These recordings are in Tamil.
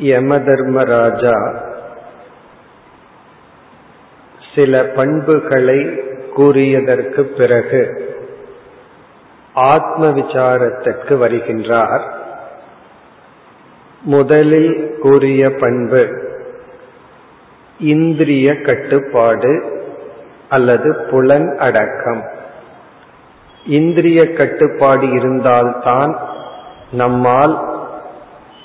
யமதர்மராஜா சில பண்புகளை கூறியதற்கு பிறகு ஆத்ம விசாரத்திற்கு வருகின்றார். முதலில் கூறிய பண்பு இந்திரிய கட்டுப்பாடு அல்லது புலன் அடக்கம். இந்திரிய கட்டுப்பாடு இருந்தால்தான் நம்மால்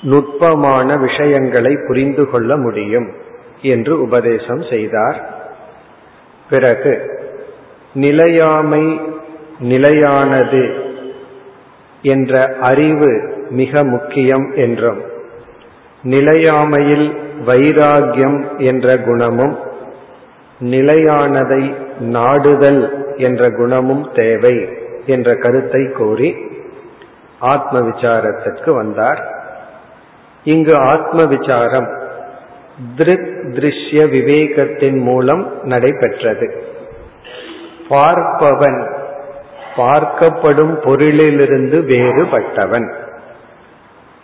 நுட்பமான விஷயங்களை புரிந்து கொள்ள முடியும் என்று உபதேசம் செய்தார். பிறகு நிலையாமை நிலையானது என்ற அறிவு மிக முக்கியம் என்றும் நிலையாமையில் வைராகியம் என்ற குணமும் நிலையானதை நாடுதல் என்ற குணமும் தேவை என்ற கருத்தை கூறி ஆத்ம விசாரத்திற்கு வந்தார். இங்கு ஆத்ம விசாரம் திருக் திருஷ்ய விவேகத்தின் மூலம் நடைபெற்றது. பார்ப்பவன் பார்க்கப்படும் பொருளிலிருந்து வேறுபட்டவன்.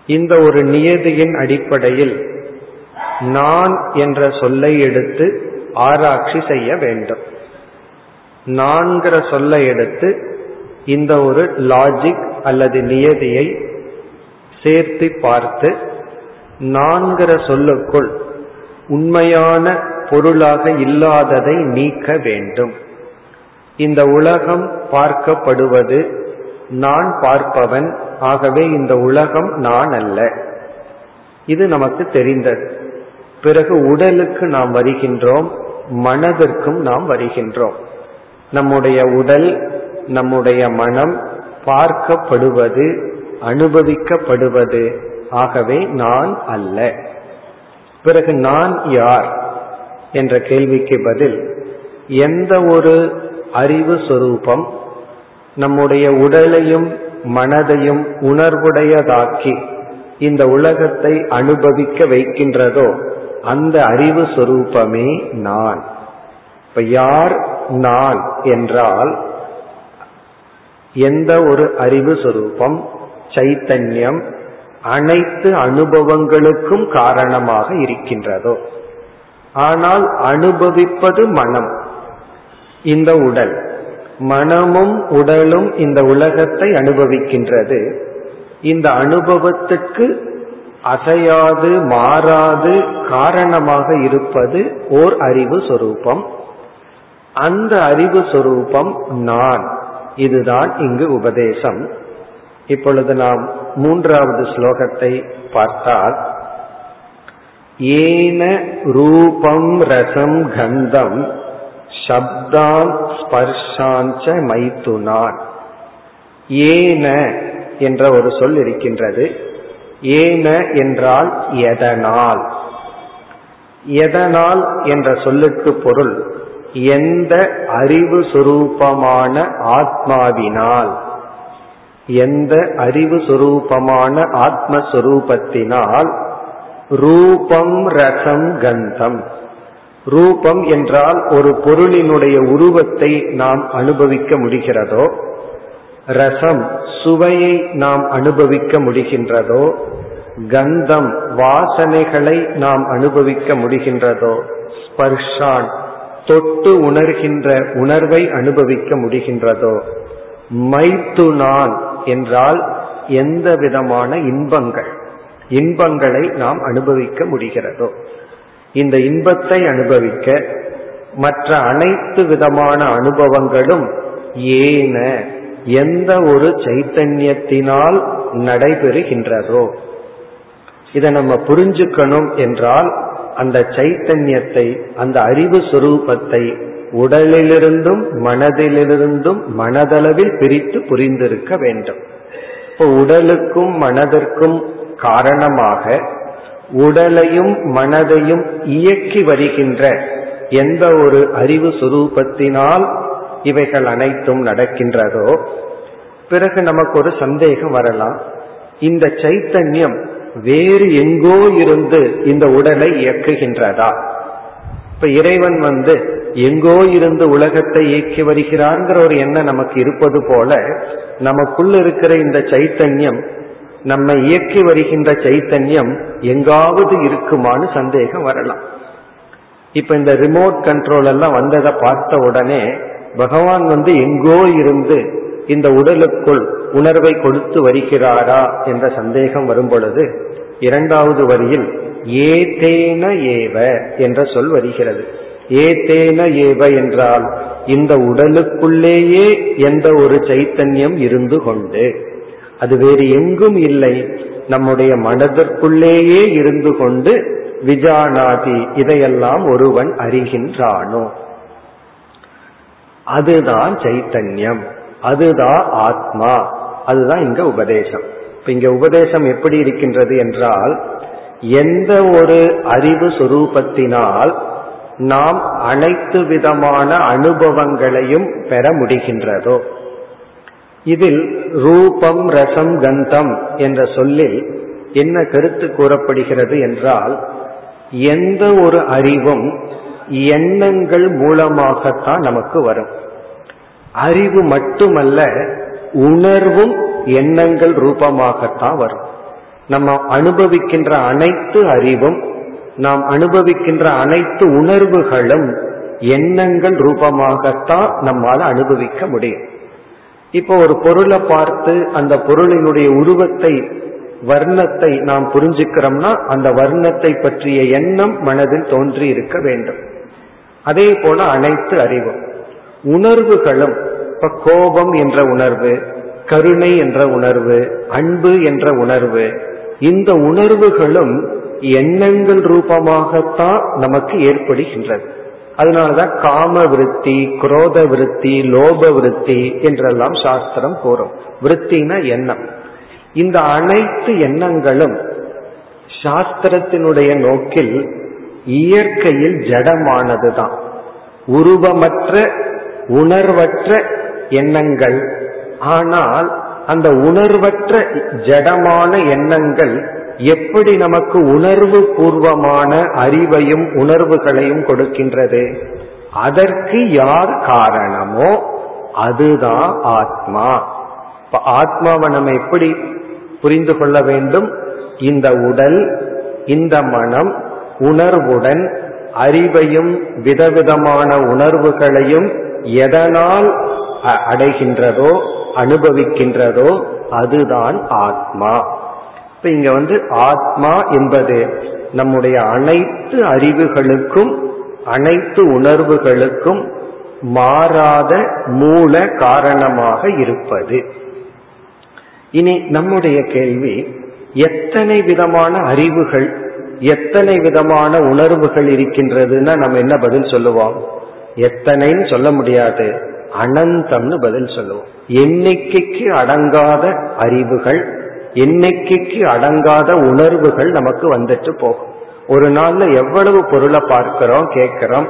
இந்த ஒரு நியதியின் அடிப்படையில் நான் என்ற சொல்லை எடுத்து ஆராய்ச்சி செய்ய வேண்டும். நான்கிற சொல்லை எடுத்து இந்த ஒரு லாஜிக் அல்லது நியதியை சேர்த்து பார்த்து நான்கிற சொல்லுக்குள் உண்மையான பொருளாக இல்லாததை நீக்க வேண்டும். இந்த உலகம் பார்க்கப்படுவது நான் பார்ப்பவன் ஆகவே இந்த உலகம் நான் அல்ல. இது நமக்கு தெரிந்தது. பிறகு உடலுக்கு நாம் வருகின்றோம் மனதிற்கும் நாம் வருகின்றோம். நம்முடைய உடல் நம்முடைய மனம் பார்க்கப்படுவது அனுபவிக்கப்படுவது ஆகவே நான் அல்ல. பிறகு நான் யார்? என்ற கேள்விக்கு பதில் எந்த ஒரு அறிவு சொரூபம் நம்முடைய உடலையும் மனதையும் உணர்வுடையதாக்கி இந்த உலகத்தை அனுபவிக்க வைக்கின்றதோ அந்த அறிவு சொரூபமே நான். இப்ப யார் நான் என்றால் எந்த ஒரு அறிவு சொரூபம் சைத்தன்யம் அனைத்து அனுபவங்களுக்கும் காரணமாக இருக்கின்றதோ. ஆனால் அனுபவிப்பது மனம் இந்த உடல். மனமும் உடலும் இந்த உலகத்தை அனுபவிக்கின்றது. இந்த அனுபவத்துக்கு அசையாது மாறாது காரணமாக இருப்பது ஓர் அறிவு சொரூபம். அந்த அறிவு சொரூபம் நான். இதுதான் இங்கு உபதேசம். இப்பொழுது நாம் மூன்றாவது ஸ்லோகத்தை பார்த்தால் ஏன ரூபம் ரசம் கந்தம் சப்தான் ஸ்பர்ஷாஞ்ச மைத்துனான். ஏன என்ற ஒரு சொல் இருக்கின்றது. ஏன என்றால் எதனால். எதனால் என்ற சொல்லுக்கு பொருள் எந்த அறிவு சுரூபமான ஆத்மாவினால். எந்த அறிவு சுரூபமான ஆத்மஸ்வரூபத்தினால் ரூபம் ரசம் கந்தம். ரூபம் என்றால் ஒரு பொருளினுடைய உருவத்தை நாம் அனுபவிக்க முடிகிறதோ ரசம் சுவையை நாம் அனுபவிக்க முடிகின்றதோ கந்தம் வாசனைகளை நாம் அனுபவிக்க முடிகின்றதோ ஸ்பர்ஷான் தொட்டு உணர்கின்ற உணர்வை அனுபவிக்க முடிகின்றதோ மைத்துனான் என்றால் எந்த விதமான இன்பங்கள் இன்பங்களை நாம் அனுபவிக்க முடிகிறதோ. இந்த இன்பத்தை அனுபவிக்க மற்ற அனைத்து விதமான அனுபவங்களும் ஏன எந்த ஒரு சைத்தன்யத்தினால் நடைபெறுகின்றதோ. இதை நம்ம புரிஞ்சுக்கணும் என்றால் அந்த சைத்தன்யத்தை அந்த அறிவு சுரூபத்தை உடலிலிருந்தும் மனதிலிருந்தும் மனதளவில் பிரித்து புரிந்திருக்க வேண்டும். இப்போ உடலுக்கும் மனதிற்கும் காரணமாக உடலையும் மனதையும் இயக்கி வருகின்ற எந்த ஒரு அறிவு சுரூபத்தினால் இவைகள் அனைத்தும் நடக்கின்றதோ பிறகு நமக்கு ஒரு சந்தேகம் வரலாம். இந்த சைத்தன்யம் வேறு எங்கோ இருந்து இந்த உடலை இயக்குகின்றதா? இப்ப இறைவன் வந்து எங்கோ இருந்து உலகத்தை இயக்கி வருகிறார்ங்கிற ஒரு எண்ணம் நமக்கு இருப்பது போல நமக்குள்ள இருக்கிற இந்த சைத்தன்யம் நம்ம இயக்கி வருகின்ற சைத்தன்யம் எங்காவது இருக்குமான்னு சந்தேகம் வரலாம். இப்ப இந்த ரிமோட் கண்ட்ரோல் எல்லாம் வந்ததை பார்த்த உடனே பகவான் வந்து எங்கோ இருந்து இந்த உடலுக்குள் உணர்வை கொடுத்து வருகிறாரா என்ற சந்தேகம் வரும் பொழுது இரண்டாவது வரியில் ஏதேன ஏவ என்ற சொல் வருகிறது. ஏதேன ஏவ என்றால் இந்த உடலுக்குள்ளேயே எந்த ஒரு சைத்தன்யம் இருந்து கொண்டு அது வேறு எங்கும் இல்லை நம்முடைய மனதிற்குள்ளேயே இருந்து கொண்டு விஜானாதி இதையெல்லாம் ஒருவன் அறிகின்றானோ. அதுதான் சைத்தன்யம் அதுதான் ஆத்மா அதுதான் இங்க உபதேசம். இப்ப இங்க உபதேசம் எப்படி இருக்கின்றது என்றால் எந்த ஒரு அறிவு சுரூபத்தினால் நாம் அனைத்து விதமான அனுபவங்களையும் பெற முடிகின்றதோ? இதில் ரூபம் ரசம் கந்தம் என்ற சொல்லில் என்ன கருத்து கூறப்படுகிறது என்றால் எந்த ஒரு அறிவும் எண்ணங்கள் மூலமாகத்தான் நமக்கு வரும். அறிவு மட்டுமல்ல உணர்வும் எண்ணங்கள் ரூபமாகத்தான் வரும். நம்ம அனுபவிக்கின்ற அனைத்து அறிவும் நாம் அனுபவிக்கின்ற அனைத்து உணர்வுகளும் எண்ணங்கள் ரூபமாகத்தான் நம்மால் அனுபவிக்க முடியும். இப்போ ஒரு பொருளை பார்த்து அந்த பொருளினுடைய உருவத்தை வர்ணத்தை நாம் புரிஞ்சுக்கிறோம்னா அந்த வர்ணத்தை பற்றிய எண்ணம் மனதில் தோன்றி இருக்க வேண்டும். அதே போல அனைத்து அறிவும். உணர்வுகளும் இப்ப கோபம் என்ற உணர்வு கருணை என்ற உணர்வு அன்பு என்ற உணர்வு இந்த உணர்வுகளும் எண்ணங்கள் ரூபமாகத்தான் நமக்கு ஏற்படுகின்றது. அதனாலதான் காம விருத்தி குரோத விருத்தி லோப விருத்தி என்றெல்லாம் சாஸ்திரம் கூறும். விருத்தினா எண்ணம். இந்த அனைத்து எண்ணங்களும் சாஸ்திரத்தினுடைய நோக்கில் இயற்கையில் ஜடமானதுதான். உருவமற்ற உணர்வற்ற எண்ணங்கள். ஆனால் அந்த உணர்வற்ற ஜடமான எண்ணங்கள் எப்படி நமக்கு உணர்வு பூர்வமான அறிவையும் உணர்வுகளையும் கொடுக்கின்றது? அதற்கு யார் காரணமோ அதுதான் ஆத்மா. இப்ப ஆத்மாவை நம்ம எப்படி புரிந்து கொள்ள வேண்டும்? இந்த உடல் இந்த மனம் உணர்வுடன் அறிவையும் விதவிதமான உணர்வுகளையும் எதனால் அடைகின்றதோ அனுபவிக்கின்றதோ அதுதான் ஆத்மா. இப்ப இங்க வந்து ஆத்மா என்பது நம்முடைய அனைத்து அறிவுகளுக்கும் அனைத்து உணர்வுகளுக்கும் மாறாத மூல காரணமாக இருப்பது. இனி நம்முடைய கேள்வி எத்தனை விதமான அறிவுகள் எத்தனை விதமான உணர்வுகள் இருக்கின்றதுன்னா நம்ம என்ன பதில் சொல்லுவோம்? எத்தனைன்னு சொல்ல முடியாது. அனந்தம்னு பதில் சொல்லுவோம். எண்ணிக்கைக்கு அடங்காத அறிவுகள் எண்ணிக்கைக்கு அடங்காத உணர்வுகள் நமக்கு வந்துட்டு போகும். ஒரு நாள்ல எவ்வளவு பொருளை பார்க்கிறோம் கேட்கிறோம்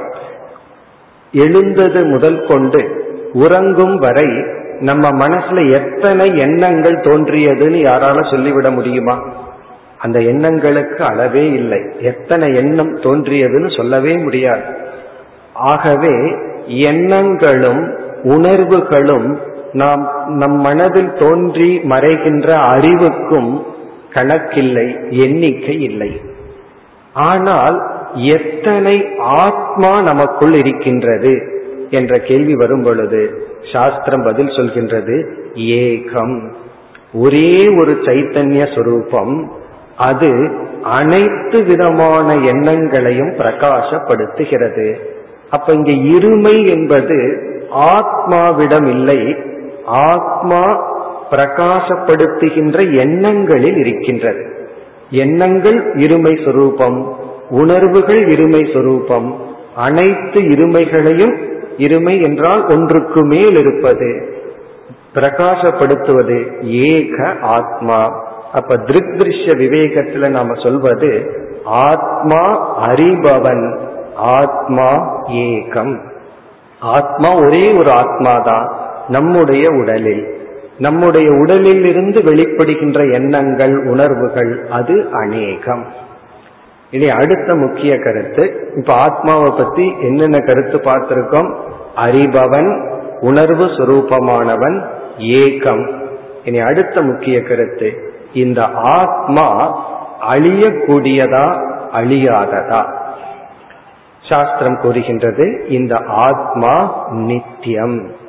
எழுந்தது முதல் கொண்டு உறங்கும் வரை நம்ம மனசுல எத்தனை எண்ணங்கள் தோன்றியதுன்னு யாரால சொல்லிவிட முடியுமா? அந்த எண்ணங்களுக்கு அளவே இல்லை. எத்தனை எண்ணம் தோன்றியதுன்னு சொல்லவே முடியாது. ஆகவே எண்ணங்களும் உணர்வுகளும் நாம் நம் மனதில் தோன்றி மறைகின்ற அறிவுக்கும் கணக்கில்லை எண்ணிக்கை இல்லை. ஆனால் எத்தனை ஆத்மா நமக்குள் இருக்கின்றது என்ற கேள்வி வரும் பொழுது சாஸ்திரம் பதில் சொல்கின்றது ஏகம். ஒரே ஒரு சைத்தன்ய சுரூபம் அது அனைத்து விதமான எண்ணங்களையும் பிரகாசப்படுத்துகிறது. அப்ப இங்க இருமை என்பது ஆத்மாவிடம் இல்லை ஆத்மா பிரகாசப்படுத்துகின்ற எண்ணங்களில் இருக்கின்றது. எண்ணங்கள் இருமை சொரூபம் உணர்வுகள் இருமை சொரூபம் அனைத்து இருமைகளையும் இருமை என்றால் ஒன்றுக்கு மேல் இருப்பது பிரகாசப்படுத்துவது ஏக ஆத்மா. அப்ப திருக் திருஷ்ய விவேகத்துல நாம சொல்வது ஆத்மா அறிபவன் ஆத்மா ஏகம். ஆத்மா ஒரே ஒரு ஆத்மா தான் நம்முடைய உடலில். நம்முடைய உடலில் இருந்து வெளிப்படுகின்ற எண்ணங்கள் உணர்வுகள் அது அநேகம். இனி அடுத்த முக்கிய கருத்து இப்ப ஆத்மாவை பத்தி என்னென்ன கருத்து பார்த்திருக்கோம்? அறிபவன் உணர்வு சுரூபமானவன் ஏகம். இனி அடுத்த முக்கிய கருத்து இந்த ஆத்மா அழியக்கூடியதா அழியாததா? சாஸ்திரம் கூறுகின்றது இந்த ஆத்மா நித்தியம்.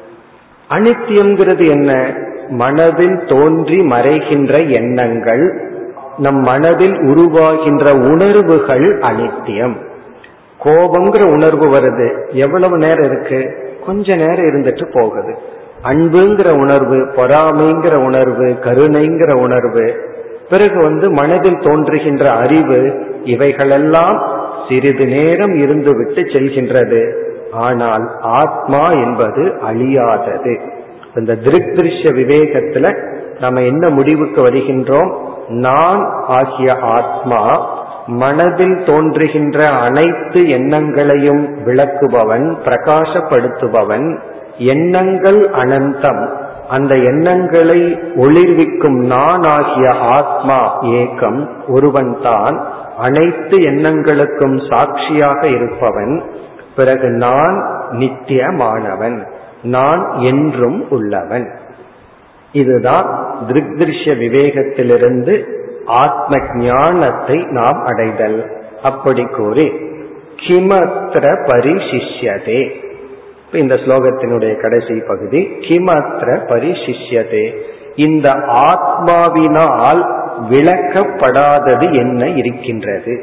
அனித்தியம்ங்கிறது என்ன? மனதில் தோன்றி மறைகின்ற எண்ணங்கள் நம் மனதில் உருவாகின்ற உணர்வுகள் அனித்தியம். கோபங்கிற உணர்வு வருது. எவ்வளவு நேரம் இருக்கு? கொஞ்ச நேரம் இருந்துட்டு போகுது. அன்புங்கிற உணர்வு பொறாமைங்கிற உணர்வு கருணைங்கிற உணர்வு பிறகு வந்து மனதில் தோன்றுகின்ற அறிவு இவைகளெல்லாம் சிறிது நேரம் இருந்து விட்டு செல்கின்றது. ஆனால் ஆத்மா என்பது அழியாதது. இந்த திருஷ்ய விவேகத்துல நம்ம என்ன முடிவுக்கு வருகின்றோம்? நான் ஆகிய ஆத்மா மனதில் தோன்றுகின்ற அனைத்து எண்ணங்களையும் விளக்குபவன் பிரகாசப்படுத்துபவன் எண்ணங்கள் அனந்தம். அந்த எண்ணங்களை ஒளிர்விக்கும் நான் ஆகிய ஆத்மா ஏக்கம் ஒருவன்தான். அனைத்து எண்ணங்களுக்கும் சாட்சியாக இருப்பவன். பிறகு நான் நித்தியமானவன். நான் என்றும் உள்ளவன். இதுதான் திருஷ்ய விவேகத்திலிருந்து ஆத்ம ஞானத்தை நாம் அடைதல். அப்படி கூறி கிமத்திர பரிசிஷ்யதே. இந்த ஸ்லோகத்தினுடைய கடைசி பகுதி கிமத்திர பரிசிஷ்யதே. இந்த ஆத்மாவினால் விளக்கப்படாதது என்ன இருக்கின்றது?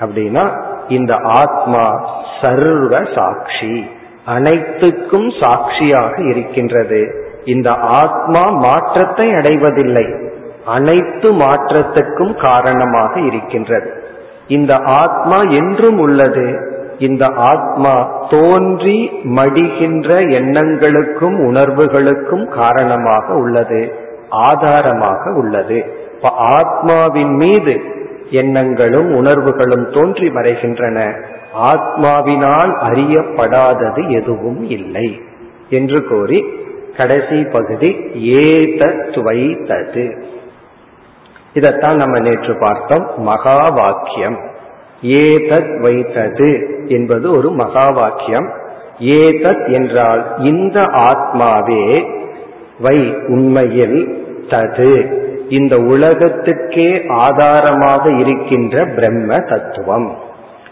அப்படின்னா இந்த ஆத்மா சர்வ சாட்சி அனைத்துக்கும் சாட்சியாக இருக்கின்றது. இந்த ஆத்மா மாற்றத்தை அடைவதில்லை அனைத்து மாற்றத்துக்கும் காரணமாக இருக்கின்றது. இந்த ஆத்மா என்றும் உள்ளது இந்த ஆத்மா தோன்றி மடிகின்ற எண்ணங்களுக்கும் உணர்வுகளுக்கும் காரணமாக உள்ளது ஆதாரமாக உள்ளது. இப்ப ஆத்மாவின் மீது எண்ணங்களும் உணர்வுகளும் தோன்றி மறைகின்றன. ஆத்மாவினால் அறியப்படாதது எதுவும் இல்லை என்று கூறி கடைசி பகுதி ஏதத்வைத்தது. இதைத்தான் நம்ம நேற்று பார்த்தோம். மகா வாக்கியம். ஏதத் வைத்தது என்பது ஒரு மகா வாக்கியம். ஏதத் என்றால் இந்த ஆத்மாவே வை உண்மையில் தது. இந்த உலகத்துக்கே ஆதாரமாக இருக்கின்ற பிரம்ம தத்துவம்.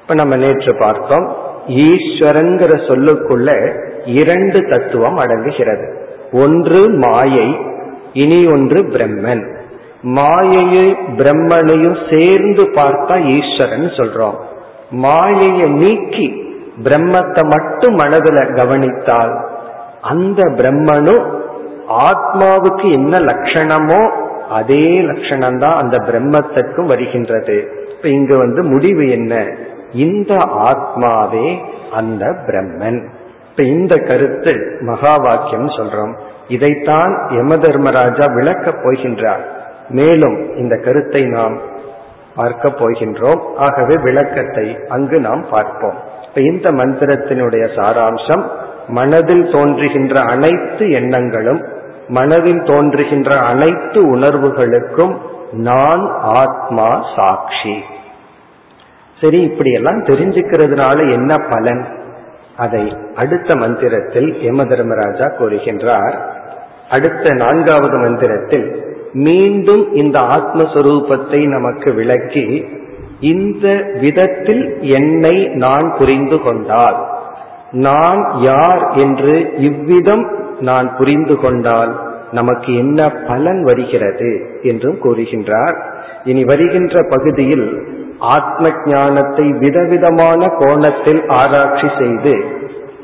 இப்ப நம்ம நேற்று பார்த்தோம் ஈஸ்வரங்கிற சொல்லுக்குள்ள இரண்டு தத்துவம் அடங்குகிறது. ஒன்று மாயை இனி ஒன்று பிரம்மன். மாயையை பிரம்மனையும் சேர்ந்து பார்த்தா ஈஸ்வரன் சொல்றோம். மாயையை நீக்கி பிரம்மத்தை மட்டும் மனதில் கவனித்தால் அந்த பிரம்மனும் ஆத்மாவுக்கு என்ன லட்சணமோ அதே லட்சணம் தான் அந்த பிரம்மத்திற்கும் வருகின்றது. இப்ப இங்கு வந்து முடிவு என்ன? இந்த ஆத்மாவே அந்த பிரம்மன். இப்ப இந்த கருத்து மகா வாக்கியம் சொல்றோம். இதைத்தான் யம தர்மராஜா விளக்கப் போகின்றார். மேலும் இந்த கருத்தை நாம் பார்க்க போகின்றோம். ஆகவே விளக்கத்தை அங்கு நாம் பார்ப்போம். இப்ப இந்த மந்திரத்தினுடைய சாராம்சம் மனதில் தோன்றுகின்ற அனைத்து எண்ணங்களும் மனதில் தோன்றுகின்ற அனைத்து உணர்வுகளுக்கும் நான் ஆத்மா சாட்சி. சரி இப்படியெல்லாம் தெரிஞ்சுக்கிறதுனால என்ன பலன்? அதை அடுத்த மந்திரத்தில் யம தர்மராஜா கூறுகின்றார். அடுத்த நான்காவது மந்திரத்தில் மீண்டும் இந்த ஆத்மஸ்வரூபத்தை நமக்கு விளக்கி இந்த விதத்தில் என்னை நான் புரிந்து கொண்டால் நான் யார் என்று இவ்விதம் நான் புரிந்து கொண்டால் நமக்கு என்ன பலன் வருகிறது என்றும் கூறுகின்றார். இனி வருகின்ற பகுதியில் ஆத்ம ஞானத்தை விதவிதமான கோணத்தில் ஆராய்ச்சி செய்து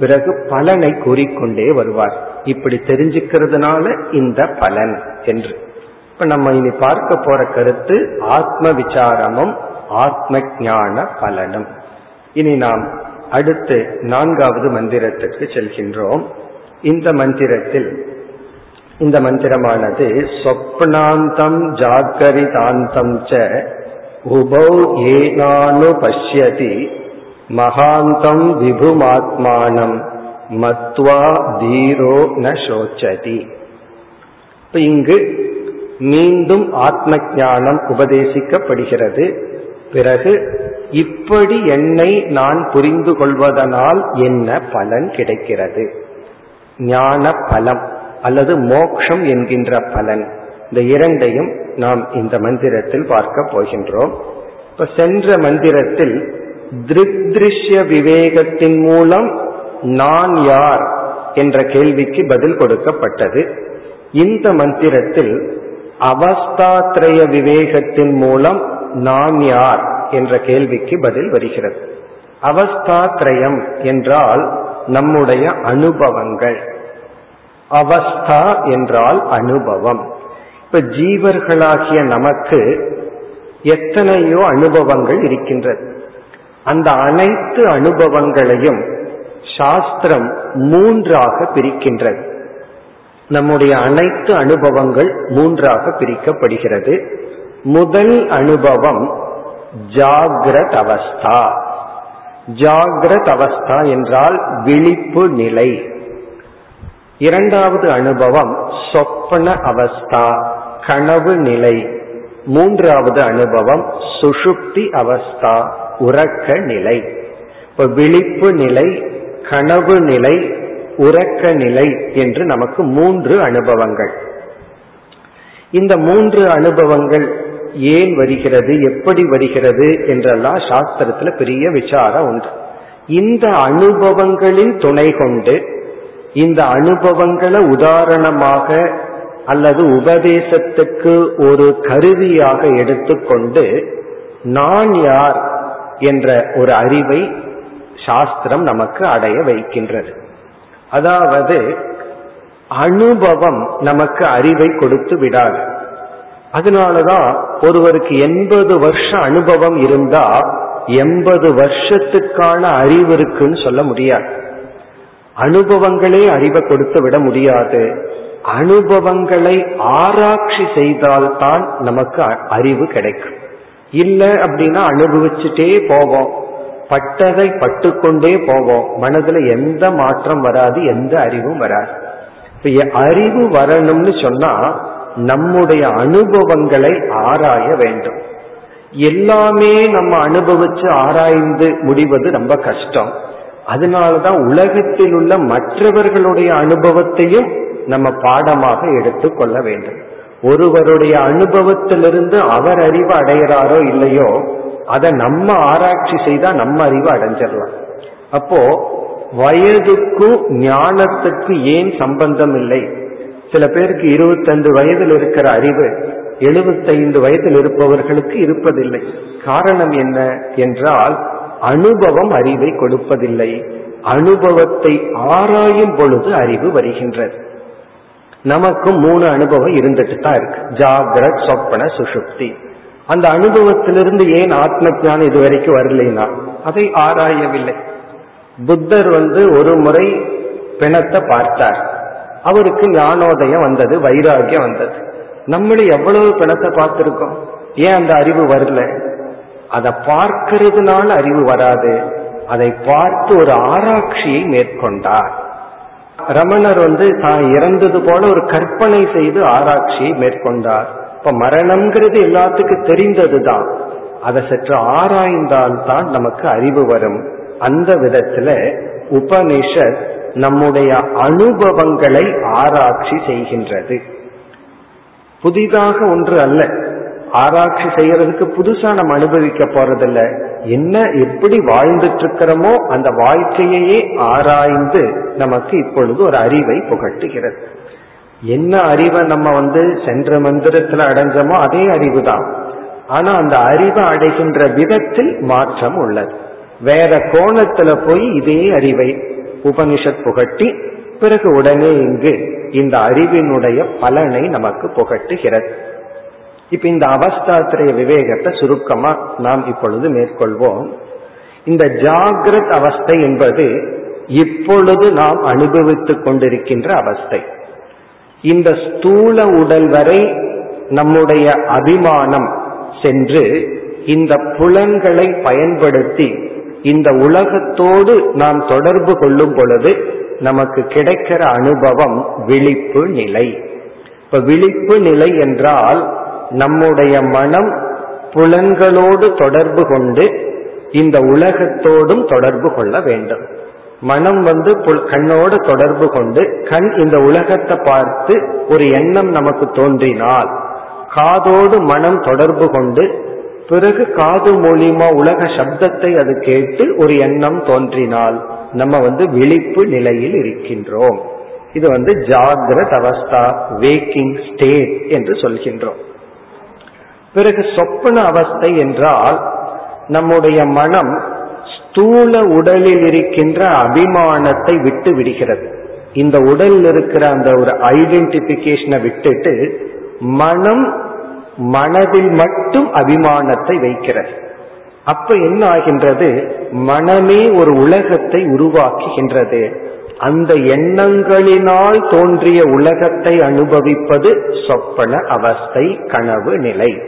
பிறகு பலனை கூறிக்கொண்டே வருவார். இப்படி தெரிஞ்சுக்கிறதுனால இந்த பலன் என்று. இப்ப நம்ம இனி பார்க்க போற கருத்து ஆத்ம விசாரமும் ஆத்ம ஞான பலனும். இனி நாம் அடுத்து நான்காவது மந்திரத்திற்கு செல்கின்றோம். இந்த மந்திரத்தில் இந்த மந்திரமானது சொப்னாந்தம் ஜாகரிதாந்தம் ச உபௌ ஏனானு பஷ்யதி மகாந்தம் விபுமாத்மானம் மத்வா தீரோ ந சோச்சதி இங்கு மீண்டும் ஆத்ம ஞானம் உபதேசிக்கப்படுகிறது. பிறகு இப்படி என்னை நான் புரிந்து கொள்வதனால் என்ன பலன் கிடைக்கிறது? ஞான பலம் அல்லது மோக்ஷம் என்கின்ற பலன். இந்த இரண்டையும் நாம் இந்த மந்திரத்தில் பார்க்க போகின்றோம். இப்ப சென்ற மந்திரத்தில் திருஷ்ய விவேகத்தின் மூலம் நான் யார் என்ற கேள்விக்கு பதில் கொடுக்கப்பட்டது. இந்த மந்திரத்தில் அவஸ்தாத்ரய விவேகத்தின் மூலம் நான் யார் என்ற கேள்விக்கு பதில் வருகிறது. அவஸ்தாத்ரயம் என்றால் நம்முடைய அனுபவங்கள். அவஸ்தா என்றால் அனுபவம். இப்ப ஜீவர்களாகிய நமக்கு எத்தனையோ அனுபவங்கள் இருக்கின்றது அந்த அனைத்து அனுபவங்களையும் சாஸ்திரம் மூன்றாக பிரிக்கின்றது. நம்முடைய அனைத்து அனுபவங்கள் மூன்றாக பிரிக்கப்படுகிறது. முதல் அனுபவம் ஜாகிரத் அவஸ்தா ஜாகிரத் அவஸ்தா என்றால் விழிப்பு நிலை. இரண்டாவது அனுபவம் சொப்பன அவஸ்தா கனவு நிலை. மூன்றாவது அனுபவம் சுஷுப்தி அவஸ்தா உறக்க நிலை. இப்ப விழிப்பு நிலை கனவு நிலை உறக்க நிலை என்று நமக்கு மூன்று அனுபவங்கள். இந்த மூன்று அனுபவங்கள் ஏன் வருகிறது எப்படி வருகிறது என்றெல்லாம் சாஸ்திரத்துல பெரிய விசாரம் உண்டு. இந்த அனுபவங்களின் துணை கொண்டு இந்த அனுபவங்களை உதாரணமாக அல்லது உபதேசத்துக்கு ஒரு கருவியாக எடுத்துக்கொண்டு நான் யார் என்ற ஒரு அறிவை சாஸ்திரம் நமக்கு அடைய வைக்கின்றது. அதாவது அனுபவம் நமக்கு அறிவை கொடுத்து விடாது. அதனாலதான் ஒருவருக்கு எண்பது வருஷ அனுபவம் இருந்தா எண்பது வருஷத்துக்கான அறிவு இருக்குன்னு சொல்ல முடியாது. அனுபவங்களே அறிவை கொடுத்து விட முடியாது. அனுபவங்களை ஆராய்ச்சி செய்தால்தான் நமக்கு அறிவு கிடைக்கும். இல்லை அப்படின்னா அனுபவிச்சுட்டே போவோம். பட்டதை பட்டுக்கொண்டே போவோம். மனதுல எந்த மாற்றம் வராது எந்த அறிவும் வராது. இப்ப அறிவு வரணும்னு சொன்னா நம்முடைய அனுபவங்களை ஆராய வேண்டும். எல்லாமே நம்ம அனுபவிச்சு ஆராய்ந்து முடிவது ரொம்ப கஷ்டம். அதனாலதான் உலகத்தில் உள்ள மற்றவர்களுடைய அனுபவத்தையும் நம்ம பாடமாக எடுத்துக்கொள்ள வேண்டும். ஒருவருடைய அனுபவத்திலிருந்து அவர் அறிவு அடைகிறாரோ இல்லையோ அதை நம்ம ஆராய்ச்சி செய்தா நம்ம அறிவு அடைஞ்சிடலாம். அப்போ வயதுக்கும் ஞானத்துக்கு ஏன் சம்பந்தம் இல்லை? சில பேருக்கு இருபத்தஞ்சு வயதில் இருக்கிற அறிவு எழுபத்தைந்து வயதில் இருப்பவர்களுக்கு இருப்பதில்லை. காரணம் என்ன என்றால் அனுபவம் அறிவை கொடுப்பதில்லை. அனுபவத்தை ஆராயும் பொழுது அறிவு வருகின்றது. நமக்கு மூணு அனுபவம் இருந்துட்டு தான் இருக்கு. ஜாகிரத் சொப்பன சுஷுப்தி அந்த அனுபவத்திலிருந்து ஏன் ஆத்ம ஜானம் இதுவரைக்கும் வரலைன்னா அதை ஆராயவில்லை. புத்தர் வந்து ஒரு முறை பிணத்தை பார்த்தார். அவருக்கு ஞானோதயம் வந்தது வைராகியம் வந்தது. நம்மளும் எவ்வளவு பிணத்தை பார்த்திருக்கோம். ஏன் அந்த அறிவு வரல? அதை பார்க்கறதுனால அறிவு வராது. அதை பார்த்து ஒரு ஆராய்ச்சியை மேற்கொண்டார். ரமணர் வந்து தான் இறந்தது போல ஒரு கற்பனை செய்து ஆராய்ச்சியை மேற்கொண்டார். இப்ப மரணம்ங்கிறது எல்லாத்துக்கும் தெரிந்ததுதான். அதை சற்று ஆராய்ந்தால்தான் நமக்கு அறிவு வரும். அந்த விதத்துல உபனிஷத் நம்முடைய அனுபவங்களை ஆராய்ச்சி செய்கின்றது. புதிதாக ஒன்று அல்ல. ஆராய்ச்சி செய்யறதுக்கு புதுசா நம்ம அனுபவிக்க போறதில்ல. என்ன எப்படி வாழ்ந்துட்டு இருக்கிறோமோ அந்த வாழ்க்கையையே ஆராய்ந்து நமக்கு இப்பொழுது ஒரு அறிவை புகட்டுகிறது. என்ன அறிவை நம்ம வந்து சென்ற மந்திரத்துல அடைஞ்சோமோ அதே அறிவு தான் ஆனா அந்த அறிவை அடைகின்ற விதத்தில் மாற்றம் உள்ளது. வேற கோணத்துல போய் இதே அறிவை உபனிஷத் புகட்டி பிறகு உடனே இங்கு இந்த அறிவினுடைய பலனை நமக்கு புகட்டுகிறது. இப்ப இந்த அவஸ்தாத்திரைய விவேகத்தை சுருக்கமா நாம் இப்பொழுது மேற்கொள்வோம். இந்த ஜாகிரத் அவஸ்தை என்பது இப்பொழுது நாம் அனுபவித்துக் கொண்டிருக்கின்ற அவஸ்தை. இந்த ஸ்தூல உடல் வரை நம்முடைய அபிமானம் சென்று இந்த புலன்களை பயன்படுத்தி இந்த உலகத்தோடு நாம் தொடர்பு கொள்ளும் பொழுது நமக்கு கிடைக்கிற அனுபவம் விழிப்பு நிலை. இப்ப விழிப்பு நிலை என்றால் நம்முடைய மனம் புலன்களோடு தொடர்பு கொண்டு இந்த உலகத்தோடும் தொடர்பு கொள்ள வேண்டும். மனம் வந்து கண்ணோடு தொடர்பு கொண்டு கண் இந்த உலகத்தை பார்த்து ஒரு எண்ணம் நமக்கு தோன்றினால் காதோடு மனம் தொடர்பு கொண்டு பிறகு காது மூலியமா உலக சப்தத்தை அது கேட்டு ஒரு எண்ணம் தோன்றினால் நம்ம வந்து விழிப்பு நிலையில் இருக்கின்றோம். இது வந்து ஜாகிரத அவஸ்தா வேக்கிங் ஸ்டேட் என்று சொல்கின்றோம். பிறகு சொப்பன அவஸ்தை என்றால் நம்முடைய மனம் ஸ்தூல உடலில் இருக்கின்ற அபிமானத்தை விட்டு விடுகிறது. இந்த உடலில் இருக்கிற அந்த ஒரு ஐடென்டிபிகேஷனை விட்டுட்டு மனம் மனதில் மட்டும் அபிமானத்தை வைக்கிறது. அப்ப என்ன ஆகின்றது? மனமே ஒரு உலகத்தை உருவாக்குகின்றது. அந்த எண்ணங்களினால் தோன்றிய உலகத்தை அனுபவிப்பது சொப்பன அவஸ்தை கனவு நிலை.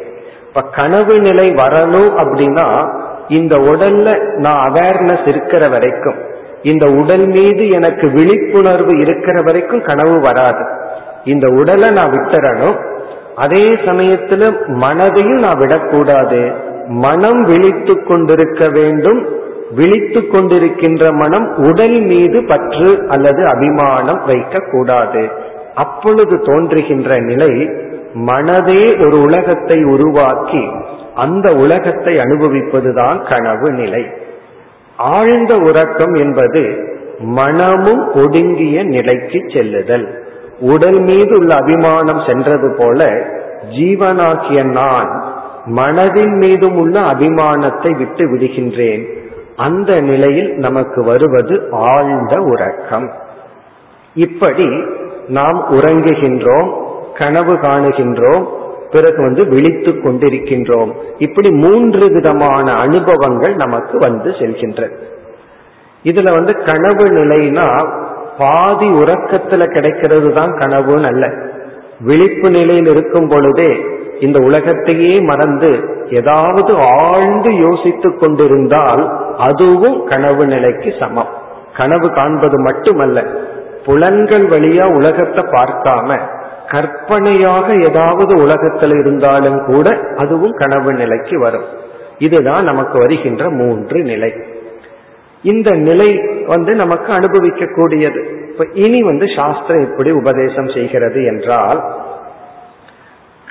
இப்ப கனவு நிலை வரணும் அப்படின்னா இந்த உடல்ல நான் அவேர்னஸ் இருக்கிற வரைக்கும் இந்த உடல் மீது எனக்கு விழிப்புணர்வு இருக்கிற வரைக்கும் கனவு வராது. இந்த உடலை நான் விட்டுறணும் அதே சமயத்துல மனதையும் நான் விடக்கூடாது. மனம் விழித்து கொண்டிருக்க வேண்டும். விழித்து கொண்டிருக்கின்ற மனம் உடல் மீது பற்று அல்லது அபிமானம் வைக்க கூடாது அப்பொழுது தோன்றுகின்ற நிலை மனதே ஒரு உலகத்தை உருவாக்கி அந்த உலகத்தை அனுபவிப்பதுதான் கனவு நிலை. ஆழ்ந்த உறக்கம் என்பது மனமும் ஒடுங்கிய நிலைக்கு செல்லுதல். உடல் மீது உள்ள அபிமானம் சென்றது போல ஜீவனாகிய நான் மனதின் மீதும் உள்ள அபிமானத்தை விட்டு விடுகின்றேன். அந்த நிலையில் நமக்கு வருவது ஆழ்ந்த உறக்கம். இப்படி நாம் உறங்குகின்றோம் கனவு காணுகின்றோம் பிறகு வந்து விழித்து கொண்டிருக்கின்றோம். இப்படி மூன்று விதமான அனுபவங்கள் நமக்கு வந்து செல்கின்றது இதுல வந்து கனவு நிலைனா பாதி உறக்கத்துல கிடைக்கிறது தான் கனவுன்னு அல்ல. விழிப்பு நிலையில் இருக்கும் பொழுதே இந்த உலகத்தையே மறந்து ஏதாவது ஆழ்ந்து யோசித்துக் கொண்டிருந்தால் அதுவும் கனவு நிலைக்கு சமம். கனவு காண்பது மட்டுமல்ல புலன்கள் வழியா உலகத்தை பார்க்காம கற்பனையாக ஏதாவது உலகத்தில் இருந்தாலும் கூட அதுவும் கனவு நிலைக்கு வரும். இதுதான் நமக்கு வருகின்ற மூன்று நிலை. இந்த நிலை வந்து நமக்கு அனுபவிக்க கூடியது இப்ப இனி வந்து சாஸ்திரம் எப்படி உபதேசம் செய்கிறது என்றால்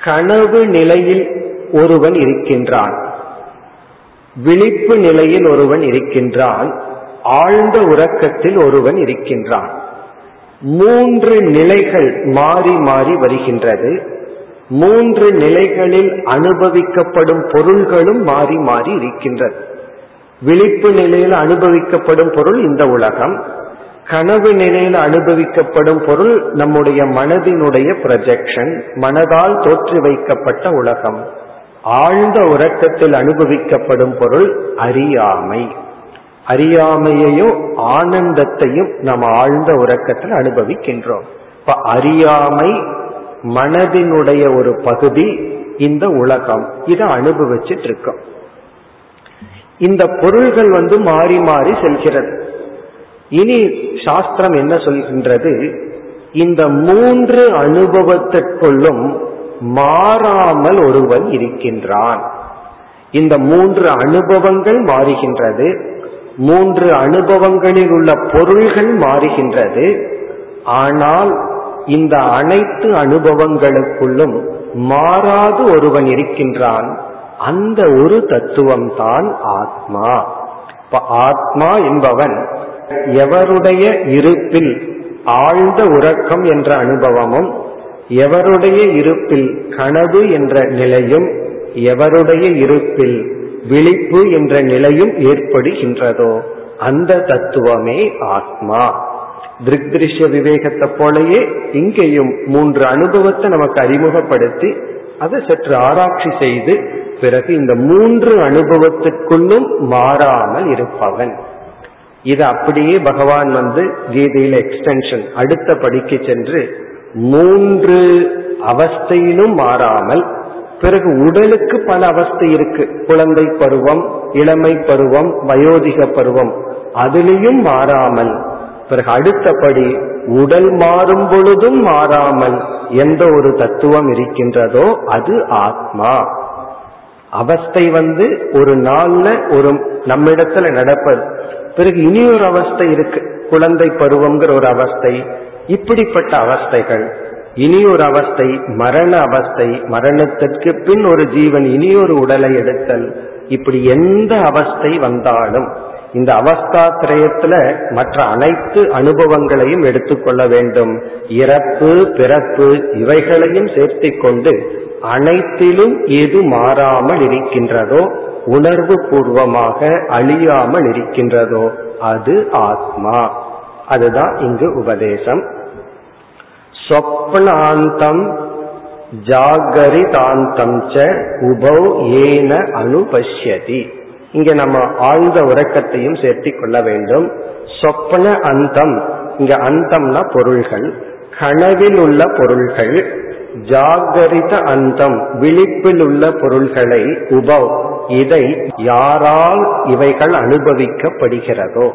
கனவு நிலையில் ஒருவன் இருக்கின்றான். விழிப்பு நிலையில் ஒருவன் இருக்கின்றான். ஆழ்ந்த உறக்கத்தில் ஒருவன் இருக்கின்றான். மூன்று நிலைகள் மாறி மாறி வருகின்றது. மூன்று நிலைகளில் அனுபவிக்கப்படும் பொருள்களும் மாறி மாறி இருக்கின்றது விழிப்பு நிலையில் அனுபவிக்கப்படும் பொருள் இந்த உலகம். கனவு நிலையில் அனுபவிக்கப்படும் பொருள் நம்முடைய மனதினுடைய ப்ரொஜெக்ஷன் மனதால் தோற்றி வைக்கப்பட்ட உலகம். ஆழ்ந்த உறக்கத்தில் அனுபவிக்கப்படும் பொருள் அறியாமை. அறியாமையையும் ஆனந்தத்தையும் நாம் ஆழ்ந்த உறக்கத்தில் அனுபவிக்கின்றோம். இப்ப அறியாமை மனதினுடைய ஒரு பகுதி இந்த உலகம். இதை அனுபவிச்சிட்டு இருக்கோம். இந்த பொருள்கள் வந்து மாறி மாறி செல்கிறது. இனி சாஸ்திரம் என்ன சொல்கின்றது? இந்த மூன்று அனுபவத்திற்குள்ளும் மாறாமல் ஒருவன் இருக்கின்றான். இந்த மூன்று அனுபவங்கள் மாறுகின்றது. மூன்று அனுபவங்களில் உள்ள பொருள்கள் மாறுகின்றது. ஆனால் இந்த அனைத்து அனுபவங்களுக்குள்ளும் மாறாது ஒருவன் இருக்கின்றான். அந்த ஒரு தத்துவம் தான் ஆத்மா. இப்ப ஆத்மா என்பவன் எவருடைய இருப்பில் ஆழ்ந்த உறக்கம் என்ற அனுபவமும் எவருடைய இருப்பில் கனவு என்ற நிலையும் எவருடைய இருப்பில் விழிப்பு என்ற நிலையும் ஏற்படுகின்றதோ அந்த தத்துவமே ஆத்மா. திருஷ்ய விவேகத்தை போலயே இங்கேயும் மூன்று அனுபவத்தை நமக்கு அறிமுகப்படுத்தி அதை சற்று ஆராய்ச்சி செய்து பிறகு இந்த மூன்று அனுபவத்துக்குள்ளும் மாறாமல் இருப்பவன். இது அப்படியே பகவான் வந்து கீதையில எக்ஸ்டென்ஷன் அடுத்த படிக்கு சென்று மூன்று அவஸ்தையிலும் மாறாமல் பிறகு உடலுக்கு பல அவஸ்தை இருக்கு. குழந்தை பருவம் இளமை பருவம் வயோதிக பருவம் அதிலையும் மாறாமல் பிறகு அடுத்தபடி உடல் மாறும் பொழுதும் மாறாமல் எந்த ஒரு தத்துவம் இருக்கின்றதோ அது ஆத்மா. அவஸ்தை வந்து ஒரு நாள்ல ஒரு நம்மிடத்துல நடப்பது. பிறகு இனி ஒரு அவஸ்தை இருக்கு. குழந்தை பருவம்ங்கிற ஒரு அவஸ்தை இப்படிப்பட்ட அவஸ்தைகள். இனி ஒரு அவஸ்தை மரண அவஸ்தை மரணத்திற்கு பின் ஒரு ஜீவன் இனி ஒரு உடலை எடுத்தல். இப்படி எந்த அவஸ்தை வந்தாலும் இந்த அவஸ்தா திரயத்துல மற்ற அனைத்து அனுபவங்களையும் எடுத்துக்கொள்ள வேண்டும். இறப்பு பிறப்பு இவைகளையும் சேர்த்து கொண்டு அனைத்திலும் எது மாறாமல் இருக்கின்றதோ உணர்வு பூர்வமாக அழியாமல் இருக்கின்றதோ அது ஆத்மா. அதுதான் இங்கு உபதேசம். சொப்னாந்தம் ஜாகரிதாந்தம் ச உபௌ ஏன அனுபஷ்யதி. இங்க நம்ம ஆழ்ந்த உறக்கத்தையும் சேர்த்தி கொள்ள வேண்டும். சொப்பன அந்தம் இங்க அந்தம்னா பொருள்கள். கனவில் உள்ள பொருள்கள் ஜாகரித அந்தம் விழிப்பில் உள்ள பொருள்களை உபவ் இதை யாரால் இவைகள் அனுபவிக்கப்படுகிறதோ?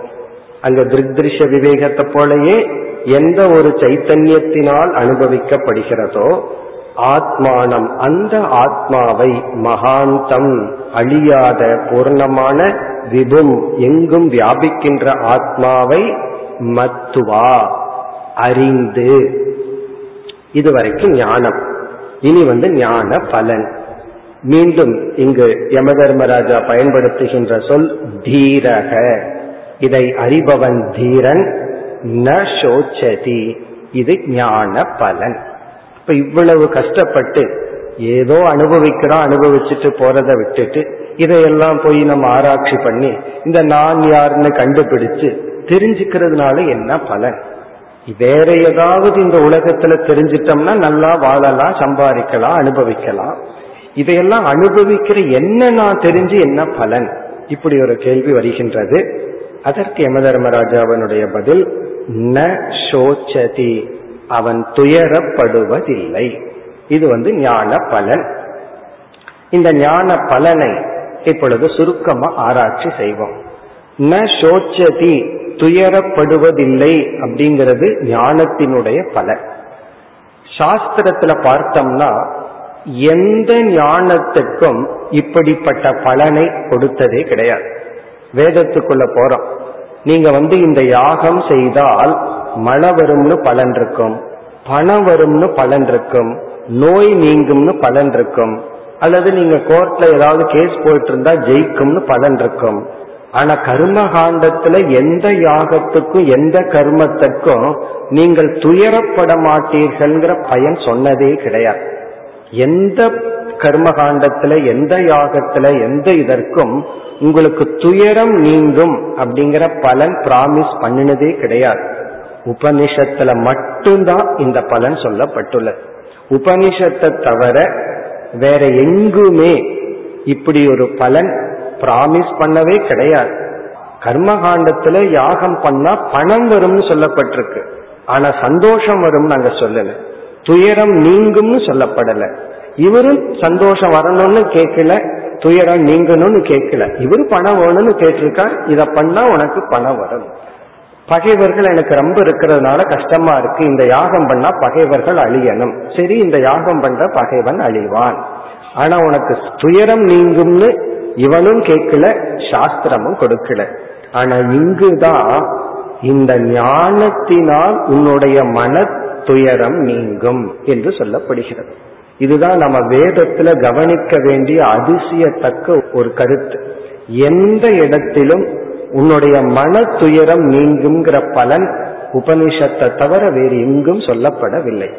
அங்க திருஷ்ய விவேகத்தை போலயே எந்த ஒரு சைத்தன்யத்தினால் அனுபவிக்கப்படுகிறதோ ஆத்மானம் அந்த ஆத்மாவை மகாந்தம் அழியாத பூர்ணமான விபும் எங்கும் வியாபிக்கின்ற ஆத்மாவை மத்துவா. அறிந்து. இதுவரைக்கும் ஞானம். இனி வந்து ஞான பலன். மீண்டும் இங்கு யமதர்மராஜா பயன்படுத்துகின்ற சொல் தீரக. இதை அறிபவன் தீரன் ந சோச்சதி. இது ஞான பலன். இப்ப இவ்வளவு கஷ்டப்பட்டு ஏதோ அனுபவிக்கிறோம் அனுபவிச்சுட்டு போறதை விட்டுட்டு இதையெல்லாம் போய் நம்ம ஆராய்ச்சி பண்ணி இந்த நான் யாருன்னு கண்டுபிடிச்சு தெரிஞ்சுக்கிறதுனால என்ன பலன்? வேற ஏதாவது இந்த உலகத்துல தெரிஞ்சிட்டோம்னா நல்லா வாழலாம் சம்பாதிக்கலாம் அனுபவிக்கலாம். இதையெல்லாம் அனுபவிக்கிற என்ன நான் தெரிஞ்சு என்ன பலன்? இப்படி ஒரு கேள்வி வருகின்றது. அதற்கு யமதர்மராஜாவனுடைய பதில் ந சோச்சதி அவன் துயரப்படுவதில்லை. இது வந்து ஞான பலன். இந்த ஞான பலனை இப்பொழுது சுருக்கமா ஆராய்ச்சி செய்வோம். ந சோச்சதி துயரப்படுவதில்லை அப்படிங்கிறது ஞானத்தினுடைய பலன். சாஸ்திரத்துல பார்த்தோம்னா எந்த ஞானத்துக்கும் இப்படிப்பட்ட பலனை கொடுத்ததே கிடையாது. வேதத்துக்குள்ள போறோம். நீங்க வந்து இந்த யாகம் செய்தால் மழை வரும்னு பலன் இருக்கும் பணம் வரும்னு பலன் இருக்கும் நோய் நீங்கும்னு பலன் இருக்கும் அல்லது நீங்க கோர்ட்ல ஏதாவது கேஸ் போயிட்டு இருந்தா ஜெயிக்கும்னு பலன் இருக்கும். ஆனா கர்ம காண்டத்துல எந்த யாகத்துக்கும் எந்த கர்மத்துக்கும் நீங்கள் துயரப்பட மாட்டீர்கள்ங்கிற பயன் சொன்னதே கிடையாது. எந்த கர்மகாண்டத்துல எந்த யாகத்துல எந்த இதற்கும் உங்களுக்கு துயரம் நீங்கும் அப்படிங்கிற பலன் பிராமிஸ் பண்ணினதே கிடையாது. உபனிஷத்துல மட்டும்தான் இந்த பலன் சொல்லப்பட்டுள்ளது. உபனிஷத்தை தவிர வேற எங்குமே இப்படி ஒரு பலன் பிராமிஸ் பண்ணவே கிடையாது. கர்மகாண்டத்துல யாகம் பண்ணா பணம் வரும்னு சொல்லப்பட்டிருக்கு. ஆனா சந்தோஷம் வரும் நாங்க சொல்லல. துயரம் நீங்கும்னு சொல்லப்படல. இவரும் சந்தோஷம் வரணும்னு கேட்கல துயரம் நீங்கணும்னு கேட்கல. இவரு பணம் வேணும்னு கேட்டிருக்கார் இத பண்ணா உனக்கு பணம் வரும். பகைவர்கள் எனக்கு ரொம்ப இருக்கிறதுனால கஷ்டமா இருக்கு. இந்த யாகம் பண்ணா பகைவர்கள் அழியணும். சரி இந்த யாகம் பண்ற பகைவன் அழிவான். ஆனா உனக்கு துயரம் நீங்கும்னு இவனும் கேட்கல சாஸ்திரமும் கொடுக்கல. ஆனா இங்குதான் இந்த ஞானத்தினால் உன்னுடைய மன துயரம் நீங்கும் என்று சொல்லப்படுகிறது. இதுதான் நம்ம வேதத்துல கவனிக்க வேண்டிய அதிசயத்தக்க ஒரு கருத்து. எந்த இடத்திலும் உன்னுடைய மன துயரம் நீங்குங்கிற பலன் உபனிஷத்தை தவிர வேறு எங்கும் சொல்லப்படவில்லை.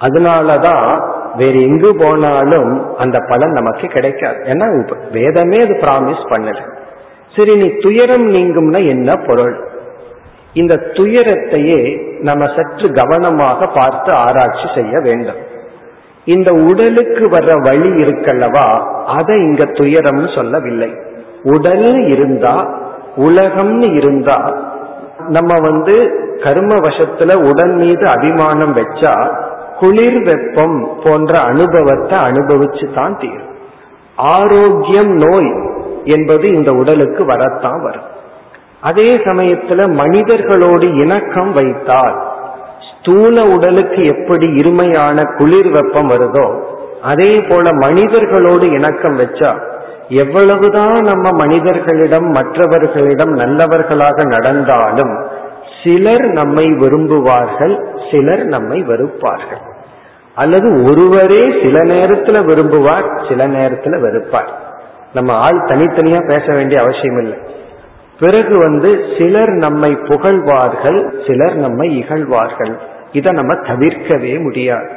அதனாலதான் வேற எங்கு போனாலும் அந்த பலன் நமக்கு கிடைக்காது. ஏன்னா வேதமே அது ப்ராமிஸ் பண்ணல. சரி நீ துயரம் நீங்கும்னா என்ன பொருள்? இந்த துயரத்தையே நம்ம சற்று கவனமாக பார்த்து ஆராய்ச்சி செய்ய வேண்டும். இந்த உடலுக்கு வர்ற வழி இருக்கல்லவா? அதை இங்க துயரம்னு சொல்லவில்லை. உடல் இருந்தா உலகம்னு இருந்தா நம்ம வந்து கர்ம வசத்துல உடல் மீது அபிமானம் வச்சா குளிர் வெப்பம் போன்ற அனுபவத்தை அனுபவிச்சு தான் தீரும். ஆரோக்கியம் நோய் என்பது இந்த உடலுக்கு வரத்தான் வரும். அதே சமயத்துல மனிதர்களோடு இணக்கம் வைத்தால் ஸ்தூல உடலுக்கு எப்படி இருமையான குளிர் வெப்பம் வருதோ அதே போல மனிதர்களோடு இணக்கம் வச்சா எவ்வளவுதான் நம்ம மனிதர்களிடம் மற்றவர்களிடம் நல்லவர்களாக நடந்தாலும் சிலர் நம்மை விரும்புவார்கள் சிலர் நம்மை வெறுப்பார்கள். அல்லது ஒருவரே சில நேரத்துல விரும்புவார் சில நேரத்துல வெறுப்பார். நம்ம ஆள் தனித்தனியா பேச வேண்டிய அவசியம் இல்லை. பிறகு வந்து சிலர் நம்மை புகழ்வார்கள் சிலர் நம்மை இகழ்வார்கள். இதை நம்ம தவிர்க்கவே முடியாது.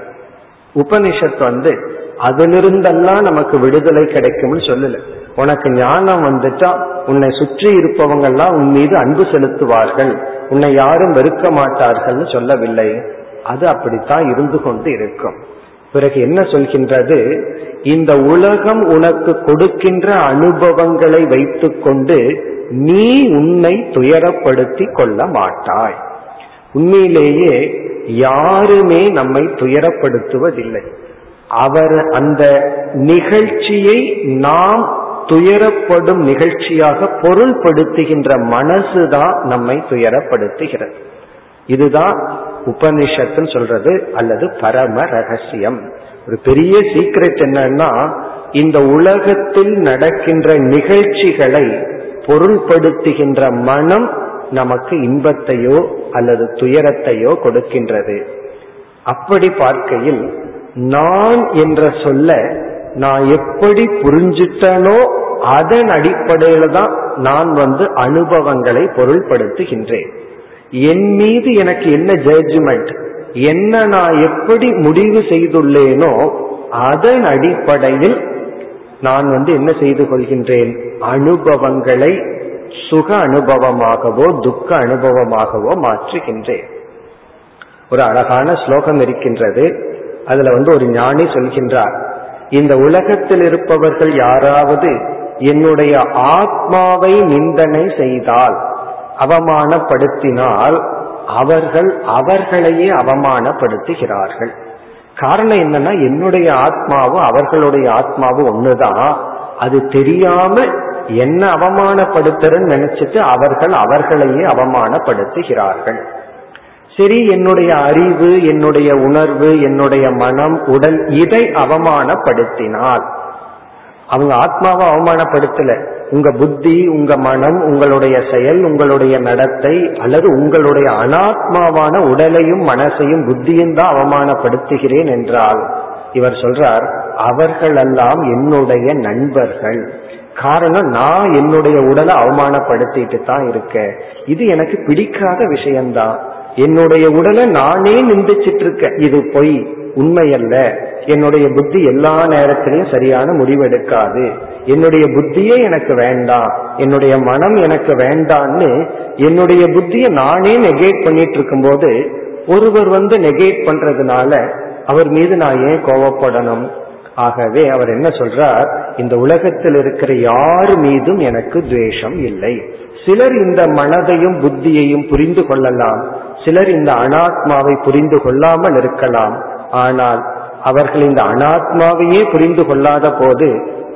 உபனிஷத் வந்து அதிலிருந்தெல்லாம் நமக்கு விடுதலை கிடைக்கும்னு சொல்லல. உனக்கு ஞானம் வந்துட்டா உன்னை சுற்றி இருப்பவங்கெல்லாம் உன் மீது அன்பு செலுத்துவார்கள். உன்னை யாரும் வெறுக்க மாட்டார்கள்னு சொல்லவில்லை. அது அப்படித்தான் இருந்து கொண்டு இருக்கும். பிறகு என்ன சொல்கின்றது? இந்த உலகம் உனக்கு கொடுக்கின்ற அனுபவங்களை வைத்துக்கொண்டு நீ உன்னை துயரப்படுத்தி கொள்ள மாட்டாய். உண்மையிலேயே யாருமே நம்மை துயரப்படுத்துவதில்லை. அவர் அந்த நிகழ்ச்சியை நாம் துயரப்படும் நிகழ்ச்சியாக பொருள்படுத்துகின்ற மனசுதான் நம்மை துயரப்படுத்துகிறது. இதுதான் உபனிஷத்துன்னு சொல்றது அல்லது பரம ரகசியம். ஒரு பெரிய சீக்ரெட் என்னன்னா இந்த உலகத்தில் நடக்கின்ற நிகழ்ச்சிகளை பொருள்படுத்துகின்ற மனம் நமக்கு இன்பத்தையோ அல்லது துயரத்தையோ கொடுக்கின்றது. அப்படி பார்க்கையில் நான் என்ற சொல்ல நான் எப்படி புரிஞ்சிட்டனோ அதன் அடிப்படையில தான் நான் வந்து அனுபவங்களை பொருள்படுத்துகின்றேன். என் மீது எனக்கு என்ன ஜட்ஜ்மெண்ட் என்ன நான் எப்படி முடிவு செய்துள்ளேனோ அதன் அடிப்படையில் நான் வந்து என்ன செய்து கொள்கின்றேன்? அனுபவங்களை சுக அனுபவமாகவோ துக்க அனுபவமாகவோ மாற்றுகின்றேன். ஒரு அழகான ஸ்லோகம் இருக்கின்றது. அதுல வந்து ஒரு ஞானி சொல்கின்றார் இந்த உலகத்தில் இருப்பவர்கள் யாராவது என்னுடைய ஆத்மாவை நிந்தனை செய்தால் அவமானப்படுத்தினால் அவர்கள் அவர்களையே அவமானப்படுத்துகிறார்கள். காரணம் என்னன்னா என்னுடைய ஆத்மாவும் அவர்களுடைய ஆத்மாவும் ஒண்ணுதான். அது தெரியாம என்ன அவமானப்படுத்துறன்னு நினைச்சிட்டு அவர்கள் அவர்களையே அவமானப்படுத்துகிறார்கள். சரி என்னுடைய அறிவு என்னுடைய உணர்வு என்னுடைய மனம் உடல் இதை அவமானப்படுத்தினால். அவங்க ஆத்மாவை அவமானப்படுத்தல. உங்க புத்தி உங்க மனம் உங்களுடைய செயல் உங்களுடைய நடத்தை அல்லது உங்களுடைய அனாத்மாவான உடலையும் மனசையும் புத்தியும் தான் அவமானப்படுத்துகிறேன் என்றால் இவர் சொல்றார் அவர்களெல்லாம் என்னுடைய நண்பர்கள். காரணம் நான் என்னுடைய உடலை அவமானப்படுத்திட்டு தான் இருக்கேன். இது எனக்கு பிடிக்காத விஷயம்தான். என்னுடைய உடலை நானே நிந்திச்சிட்டு இருக்கேன் இது பொய் உண்மையல்ல. என்னுடைய புத்தி எல்லா நேரத்திலையும் சரியான முடிவெடுக்காது. என்னுடைய புத்தியே எனக்கு வேண்டாம் என்னுடைய மனம் எனக்கு வேண்டான்னு என்னுடைய புத்தியை நானே நெகேட் பண்ணிட்டு இருக்கும்போது ஒருவர் வந்து நெகேட் பண்றதுனால அவர் மீது நான் ஏன் கோவப்படணும்? ஆகவே அவர் என்ன சொல்றார்? இந்த உலகத்தில் இருக்கிற யார் மீதும் எனக்கு துவேஷம் இல்லை. சிலர் இந்த மனதையும் புத்தியையும் புரிந்து கொள்ளலாம் சிலர் இந்த அனாத்மாவை புரிந்து கொள்ளாமல் இருக்கலாம். ஆனால் அவர்கள் இந்த அனாத்மாவையே புரிந்து கொள்ளாத போது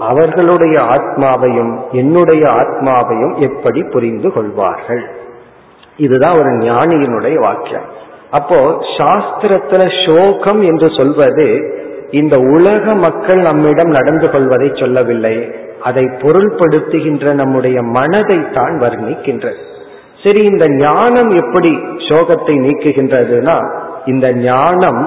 அவர்களுடைய ஆத்மாவையும் என்னுடைய ஆத்மாவையும் எப்படி புரிந்து கொள்வார்கள்? இதுதான் ஒரு ஞானியினுடைய வாக்கியம். அப்போ சாஸ்திரத்துல சோகம் என்று சொல்வது இந்த உலக மக்கள் நம்மிடம் நடந்து கொள்வதை சொல்லவில்லை அதை பொருள்படுத்துகின்ற நம்முடைய மனதை தான் வர்ணிக்கின்றது. சரி இந்த ஞானம் எப்படி சோகத்தை நீக்குகின்றதுன்னா இந்த ஞானம்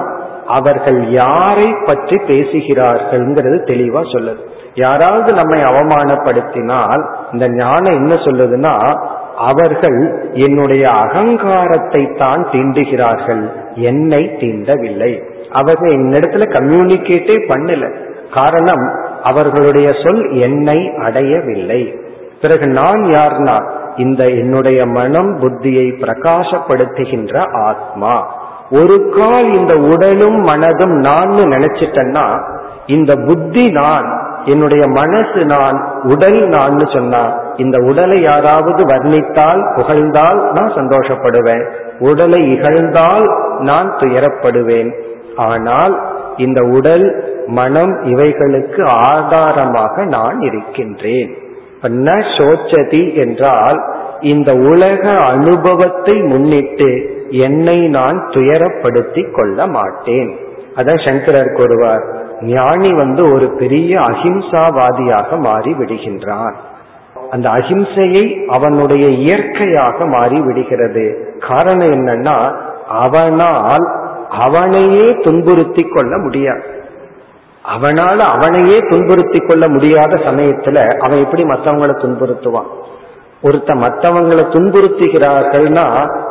அவர்கள் யாரை பற்றி பேசுகிறார்கள்ங்கிறது தெளிவா சொல்லுது யாராவது நம்மை அவமானப்படுத்தினால் இந்த ஞானம் என்ன சொல்லுதுன்னா அவர்கள் என்னுடைய அகங்காரத்தை தான் தீண்டுகிறார்கள் என்னை தீண்டவில்லை. அவர்கள் என்னிடத்துல கம்யூனிகேட்டே பண்ணல. காரணம் அவர்களுடைய சொல் என்னை அடையவில்லை. பிறகு நான் யார்னா இந்த என்னுடைய மனம் புத்தியை பிரகாசப்படுத்துகின்ற ஆத்மா. ஒரு கால் இந்த உடலும் மனதும் நான் நினைச்சிட்டேன்னா இந்த புத்தி நான் என்னுடைய மனசு நான் உடல் நான் சொன்னா இந்த உடலை யாராவது வர்ணித்தால் புகழ்ந்தால் நான் சந்தோஷப்படுவேன். உடலை இகழ்ந்தால் நான் துயரப்படுவேன். ஆனால் இந்த உடல் மனம் இவைகளுக்கு ஆதாரமாக நான் இருக்கின்றேன். ந சோச்சதி என்றால் இந்த உலக அனுபவத்தை முன்னிட்டு என்னை நான் துயரப்படுத்தி கொள்ள மாட்டேன். அதான் சங்கரர் கூறுவார் ஞானி வந்து ஒரு பெரிய அஹிம்சாவாதியாக மாறி விடுகின்றான் அந்த அஹிம்சையை அவனுடைய இயற்கையாக மாறி விடுகிறது காரணம் என்னன்னா அவனால் அவனையே துன்புறுத்தி கொள்ள முடியாது. அவனால அவனையே துன்புறுத்தி கொள்ள முடியாத சமயத்துல அவன் எப்படி மற்றவங்களை துன்புறுத்துவான்? ஒருத்த மற்றவங்களை துன்புறுத்துகிறார்கள்னா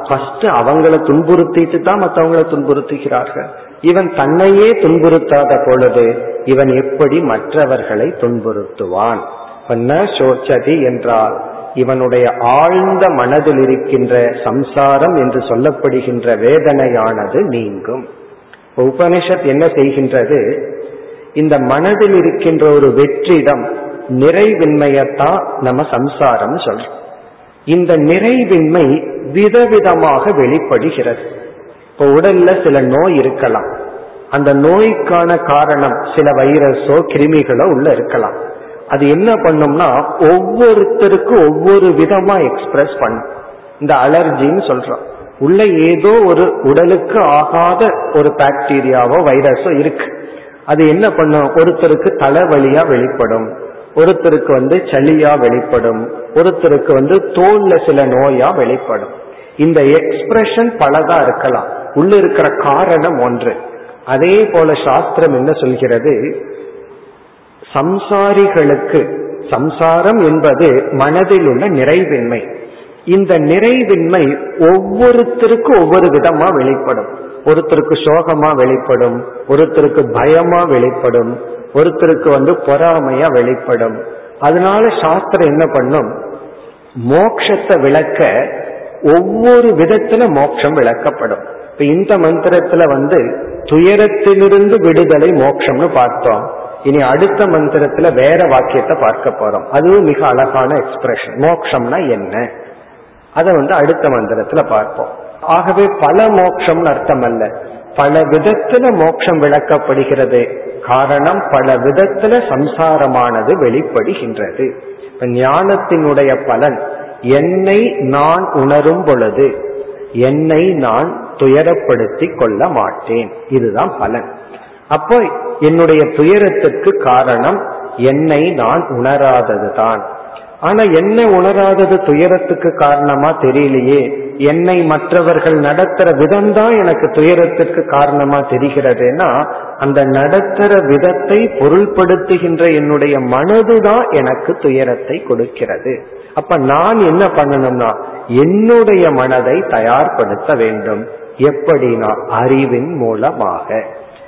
ஃபர்ஸ்ட் அவங்கள துன்புறுத்திட்டு தான் மற்றவங்களை துன்புறுத்துகிறார்கள். இவன் தன்னையே துன்புறுத்தாத பொழுது இவன் எப்படி மற்றவர்களை துன்புறுத்துவான்? சோச்சதி என்றால் இவனுடைய ஆழ்ந்த மனதில் இருக்கின்ற சம்சாரம் என்று சொல்லப்படுகின்ற வேதனையானது நீங்கும். உபனிஷத் என்ன செய்கின்றது? இந்த மனதில் இருக்கின்ற ஒரு வெற்றிடம் நிறைவின்மையத்தான் நம்ம சம்சாரம் சொல்றோம். இந்த நிறைவின்மை விதவிதமாக வெளிப்படுகிறது. இப்போ உடல்ல சில நோய் இருக்கலாம். அந்த நோய்க்கான காரணம் சில வைரஸோ கிருமிகளோ உள்ள இருக்கலாம். அது என்ன பண்ணும்னா ஒவ்வொருத்தருக்கும் ஒவ்வொரு விதமா எக்ஸ்பிரஸ் பண்ணும். இந்த அலர்ஜின்னு சொல்றோம். உள்ள ஏதோ ஒரு உடலுக்கு ஆகாத ஒரு பாக்டீரியாவோ வைரஸோ இருக்கு. அது என்ன பண்ணும்? ஒருத்தருக்கு தலைவலியா வெளிப்படும். ஒருத்தருக்கு வந்து சளியா வெளிப்படும் ஒருத்தருக்கு வந்து தோல்ல சில நோயா வெளிப்படும். இந்த எக்ஸ்பிரஷன் பலதா இருக்கலாம். உள்ள இருக்கிற காரணம் ஒன்று. அதே போல சாஸ்திரம் என்ன சொல்கிறது? சம்சாரிகளுக்கு சம்சாரம் என்பது மனதில் உள்ள நிறைவின்மை. இந்த நிறைவின்மை ஒவ்வொருத்தருக்கும் ஒவ்வொரு விதமா வெளிப்படும். ஒருத்தருக்கு சோகமா வெளிப்படும் ஒருத்தருக்கு பயமா வெளிப்படும் ஒருத்தருக்கு வந்து பொறாமையா வெளிப்படும். அதனால சாஸ்திரம் என்ன பண்ணும்? மோக்ஷத்தை விளக்க ஒவ்வொரு விதத்துல மோட்சம் விளக்கப்படும். இப்ப இந்த மந்திரத்துல வந்து துயரத்திலிருந்து விடுதலை மோட்சம்னு பார்த்தோம். இனி அடுத்த மந்திரத்துல வேற வாக்கியத்தை பார்க்க போறோம். அதுவும் மிக அழகான எக்ஸ்பிரஷன் மோக்ஷம்னா என்ன? அதை வந்து அடுத்த மந்திரத்துல பார்ப்போம். ஆகவே பல மோட்சம்னு அர்த்தம் அல்ல பல விதத்துல மோட்சம் விளக்கப்படுகிறது. காரணம் பல விதத்துல சம்சாரமானது வெளிப்படுகின்றது. ஞானத்தினுடைய பலன் என்னை நான் உணரும் பொழுது என்னை நான் துயரப்படுத்தி கொள்ள மாட்டேன். இதுதான் பலன். அப்போ என்னுடைய துயரத்துக்கு காரணம் என்னை நான் உணராதது தான் ஆனா என்ன உணராதது துயரத்துக்கு காரணமா தெரியலையே. என்னை மற்றவர்கள் நடத்துற விதம்தான் எனக்கு துயரத்துக்கு காரணமா தெரிகிறதுனா அந்த நடத்துற விதத்தை பொருள்படுத்துகின்ற என்னுடைய மனதுதான் எனக்கு துயரத்தை கொடுக்கிறது. அப்ப நான் என்ன பண்ணணும்னா என்னுடைய மனதை தயார்படுத்த வேண்டும். எப்படினா அறிவின் மூலமாக.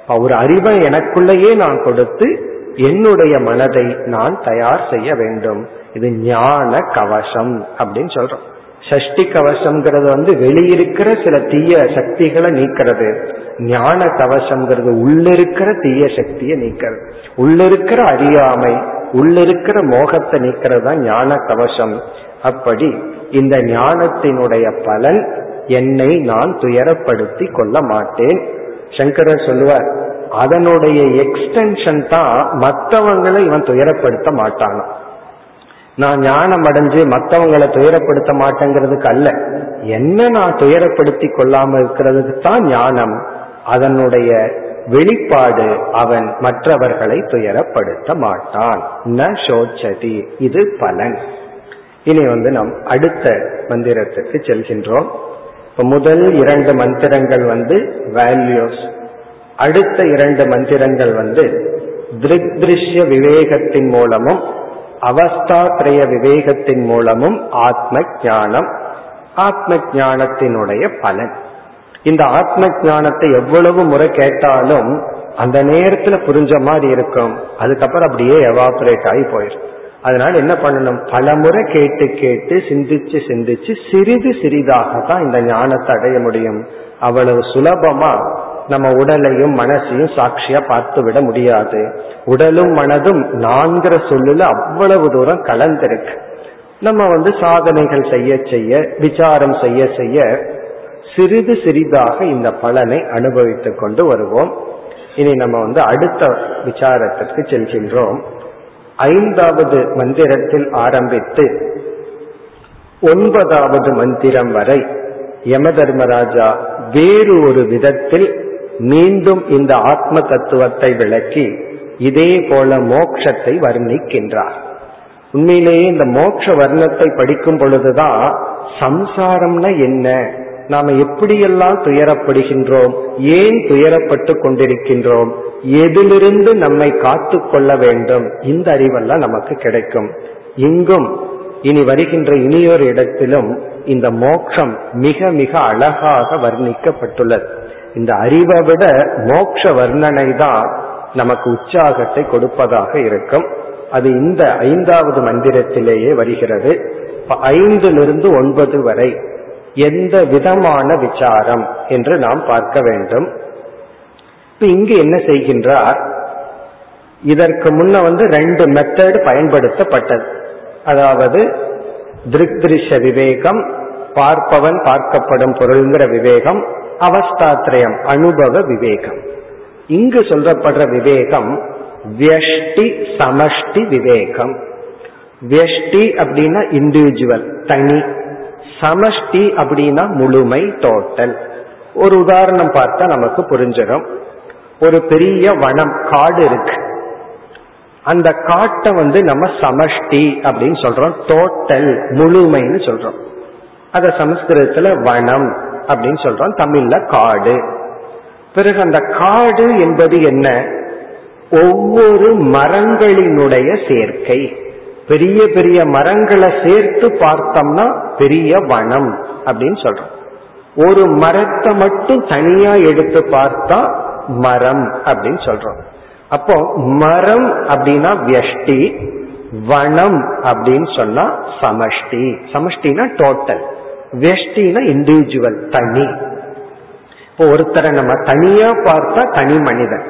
ஒரு அறிவை எனக்குள்ளேயே நான் கொடுத்து என்னுடைய மனதை நான் தயார் செய்ய வேண்டும். இது ஞான கவசம் அப்படின்னு சொல்றோம். சஷ்டி கவசம்ங்கிறது வந்து வெளியிருக்கிற சில தீய சக்திகளை நீக்கிறது. ஞான கவசம்ங்கிறது உள்ளிருக்கிற தீய சக்தியை நீக்கிறது. உள்ளிருக்கிற அறியாமை உள்ளிருக்கிற மோகத்தை நீக்கிறது தான் ஞான கவசம். அப்படி இந்த ஞானத்தினுடைய பலன் என்னை நான் துயரப்படுத்தி கொள்ள மாட்டேன். சங்கரர் சொல்லுவார் அதனுடைய எக்ஸ்டென்ஷன் தான் மற்றவங்களை இவன் துயரப்படுத்த மாட்டானான் நான் ஞானம் அடைஞ்சு மற்றவங்களை துயரப்படுத்த மாட்டேங்கிறதுக்கு அல்ல. என்ன நான் துயரப்படுத்தி கொள்ளாம இருக்கிறதுக்கு தான் ஞானம். அதனுடைய வெளிப்பாடு அவன் மற்றவர்களை துயரப்படுத்த மாட்டான். ந சோச்சதி. இது பலன். இனி வந்து நாம் அடுத்த மந்திரத்துக்கு செல்கின்றோம். இப்ப முதல் இரண்டு மந்திரங்கள் வந்து வேல்யூஸ் அடுத்த இரண்டு மந்திரங்கள் வந்து திருஷ்ய விவேகத்தின் மூலமும் அவஸ்தாத்ரய விவேகத்தின் மூலமும் ஆத்ம ஞானம் ஆத்ம ஞானத்தினுடைய பலன். இந்த ஆத்ம ஞானத்தை எவ்வளவு முறை கேட்டாலும் அந்த நேரத்துல புரிஞ்ச மாதிரி இருக்கும். அதுக்கப்புறம் அப்படியே எவாபரேட் ஆகி போயிடும் அதனால என்ன பண்ணணும்? பல முறை கேட்டு கேட்டு சிந்திச்சு சிந்திச்சு சிறிது சிறிதாக தான் இந்த ஞானத்தை அடைய முடியும். அவ்வளவு சுலபமா நம்ம உடலையும் மனசையும் சாட்சியா பார்த்து விட முடியாது. உடலும் மனதும் நான்கிற சொல்லுல அவ்வளவு தூரம் கலந்திருக்கு. நம்ம வந்து சாதனைகள் செய்ய செய்ய விசாரம் செய்ய செய்ய சிறிது சிறிதாக இந்த பலனை அனுபவித்துக் கொண்டு வருவோம். இனி நம்ம வந்து அடுத்த விசாரத்திற்கு செல்கின்றோம். ஐந்தாவது மந்திரத்தில் ஆரம்பித்து ஒன்பதாவது மந்திரம் வரை யம தர்மராஜா வேறு ஒரு விதத்தில் மீண்டும் இந்த ஆத்ம தத்துவத்தை விளக்கி இதே போல மோட்சத்தை வர்ணிக்கின்றார். உண்மையிலேயே இந்த மோட்ச வர்ணத்தை படிக்கும் பொழுதுதான் சம்சாரம்னா என்ன? நாம எப்படியெல்லாம் துயரப்படுகின்றோம்? ஏன் துயரப்பட்டு கொண்டிருக்கின்றோம்? எதிலிருந்து நம்மை காத்து கொள்ள வேண்டும்? இந்த அறிவெல்லாம் நமக்கு கிடைக்கும். இங்கும் இனி வருகின்ற இனியொரு இடத்திலும் இந்த மோட்சம் மிக மிக அழகாக வர்ணிக்கப்பட்டுள்ளது. இந்த அறிவை விட மோட்ச வர்ணனை தான் நமக்கு உற்சாகத்தை கொடுப்பதாக இருக்கும். அது இந்த ஐந்தாவது மந்திரத்திலேயே வருகிறது. ஐந்திலிருந்து ஒன்பது வரை எந்த விதமான விசாரம் என்று நாம் பார்க்க வேண்டும். இப்ப இங்கு என்ன செய்கின்றார்? இதற்கு முன்ன வந்து ரெண்டு மெத்தட் பயன்படுத்தப்பட்டது. அதாவது திருக்திருஷ விவேகம் பார்ப்பவன் பார்க்கப்படும் பொருள்ங்கிற விவேகம் அவஸ்தாத்திரயம் அனுபவ விவேகம். இங்கு சொல்லப்படுற விவேகம் வியஷ்டி சமஷ்டி விவேகம். வியஷ்டி அப்படின்னா இண்டிவிஜுவல் தனி. சமஷ்டி அப்படின்னா முழுமை டோட்டல் ஒரு உதாரணம் பார்த்தா நமக்கு புரிஞ்சிடும். ஒரு பெரிய வனம் காடு இருக்கு. அந்த காட்டை வந்து நம்ம சமஷ்டி அப்படின்னு சொல்றோம். டோட்டல் முழுமைன்னு சொல்றோம். அத சமஸ்கிருதத்துல வனம் அப்படின்னு சொல்றோம். தமிழ்ல காடு பிறகு அந்த காடு என்பது என்ன? ஒவ்வொரு மரங்களினுடைய சேர்க்கை. பெரிய பெரிய மரங்களை சேர்த்து பார்த்தோம்னா பெரிய வனம் அப்படின்னு சொல்றோம். ஒரு மரத்தை மட்டும் தனியா எடுத்து பார்த்தா மரம் அப்படின்னு சொல்றோம். அப்போ மரம் அப்படின்னா வியஷ்டி வனம் அப்படின்னு சொன்னா சமஷ்டி. சமஷ்டினா டோட்டல் வெஷ்டினா இண்டிவிஜுவல் தனி. இப்போ ஒருத்தரை நம்ம தனியா பார்த்தா தனி மனிதன்.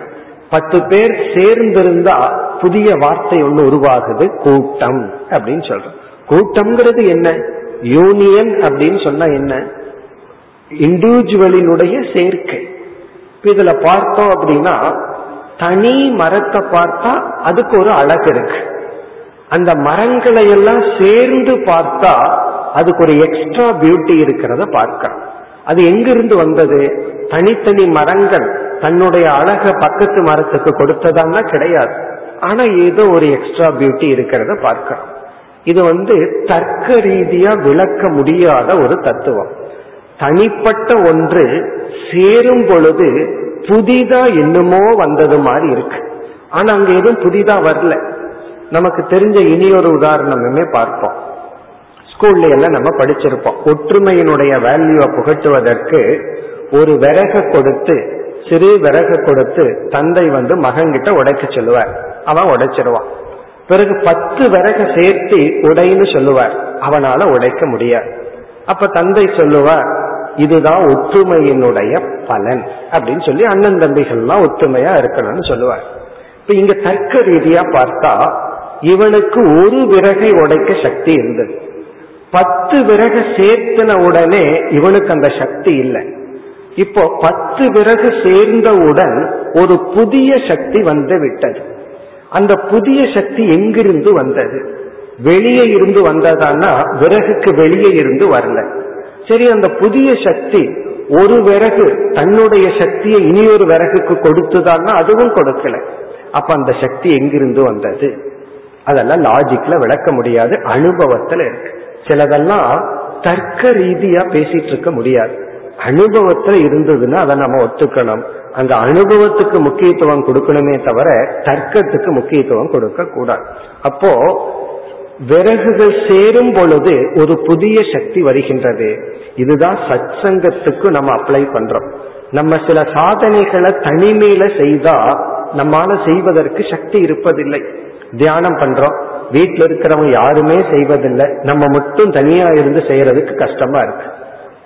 பத்து பேர் சேர்ந்திருந்தா புதிய வார்த்தை ஒன்று உருவாகுது கூட்டம் அப்படின்னு சொல்றோம். கூட்டம்ங்கிறது என்ன? யூனியன் அப்படின்னு சொன்னா என்ன? இண்டிவிஜுவலினுடைய சேர்க்கை. இதுல பார்த்தோம் அப்படின்னா தனி மரத்தை பார்த்தா அதுக்கு ஒரு அழகு இருக்கு. அந்த மரங்களை எல்லாம் சேர்ந்து பார்த்தா அதுக்கு ஒரு எக்ஸ்ட்ரா பியூட்டி இருக்கிறத பார்க்கிறோம். அது எங்கிருந்து வந்தது? தனித்தனி மரங்கள் தன்னுடைய அழக பக்கத்து மரத்துக்கு கொடுத்ததான்னா கிடையாது. ஆனா ஏதோ ஒரு எக்ஸ்ட்ரா பியூட்டி இருக்கிறத பார்க்கிறோம். இது வந்து தர்க்க ரீதியா விளக்க முடியாத ஒரு தத்துவம். தனிப்பட்ட ஒன்று சேரும் பொழுது புதிதா என்னமோ வந்தது மாதிரி இருக்கு. ஆனா அங்க எதுவும் புதிதா வரல. நமக்கு தெரிஞ்ச இனி ஒரு உதாரணமுமே பார்ப்போம். ஸ்கூல்ல எல்லாம் நம்ம படிச்சிருப்போம். ஒற்றுமையினுடைய வேல்யூவை புகட்டுவதற்கு ஒரு விறக கொடுத்து சிறு விறக கொடுத்து தந்தை வந்து மகன்கிட்ட உடைக்க சொல்லுவார். அவன் உடைச்சிருவான். பிறகு பத்து விறக சேர்த்து உடைன்னு சொல்லுவார். அவனால உடைக்க முடியாது. அப்ப தந்தை சொல்லுவார் இதுதான் ஒற்றுமையினுடைய பலன். அப்படின்னு சொல்லி அண்ணன் தம்பிகள்லாம் ஒற்றுமையா இருக்கணும்னு சொல்லுவார். இப்ப இங்க தர்க்க ரீதியா பார்த்தா இவனுக்கு ஒரு விறகை உடைக்க சக்தி இருந்தது. பத்து விறகு சேர்த்தின உடனே இவனுக்கு அந்த சக்தி இல்லை. இப்போ பத்து விறகு சேர்ந்தவுடன் ஒரு புதிய சக்தி வந்து விட்டது. அந்த புதிய சக்தி எங்கிருந்து வந்தது? வெளியே இருந்து வந்ததானா விறகுக்கு வெளியே இருந்து வரல. சரி அந்த புதிய சக்தி ஒரு விறகு தன்னுடைய சக்தியை இனி ஒரு விறகுக்கு கொடுத்துதான்னா அதுவும் கொடுக்கல. அப்ப அந்த சக்தி எங்கிருந்து வந்தது? அதெல்லாம் லாஜிக்ல விளக்க முடியாது அனுபவத்துல இருக்கு. சிலதெல்லாம் தர்க்க ரீதியா பேசிட்டு இருக்க முடியாது. அனுபவத்துல இருந்ததுன்னா அதை நம்ம ஒத்துக்கணும். அந்த அனுபவத்துக்கு முக்கியத்துவம் கொடுக்கணுமே தவிர தர்க்கத்துக்கு முக்கியத்துவம் கொடுக்க கூடாது. அப்போ விறகுகள் சேரும் பொழுது ஒரு புதிய சக்தி வருகின்றது. இதுதான் சத் சங்கத்துக்கு நம்ம அப்ளை பண்றோம். நம்ம சில சாதனைகளை தனிமையில செய்தா நம்மால செய்வதற்கு சக்தி இருப்பதில்லை. தியானம் பண்றோம். வீட்டில் இருக்கிறவங்க யாருமே செய்வதில்லை. நம்ம மட்டும் தனியா இருந்து செய்யறதுக்கு கஷ்டமா இருக்கு.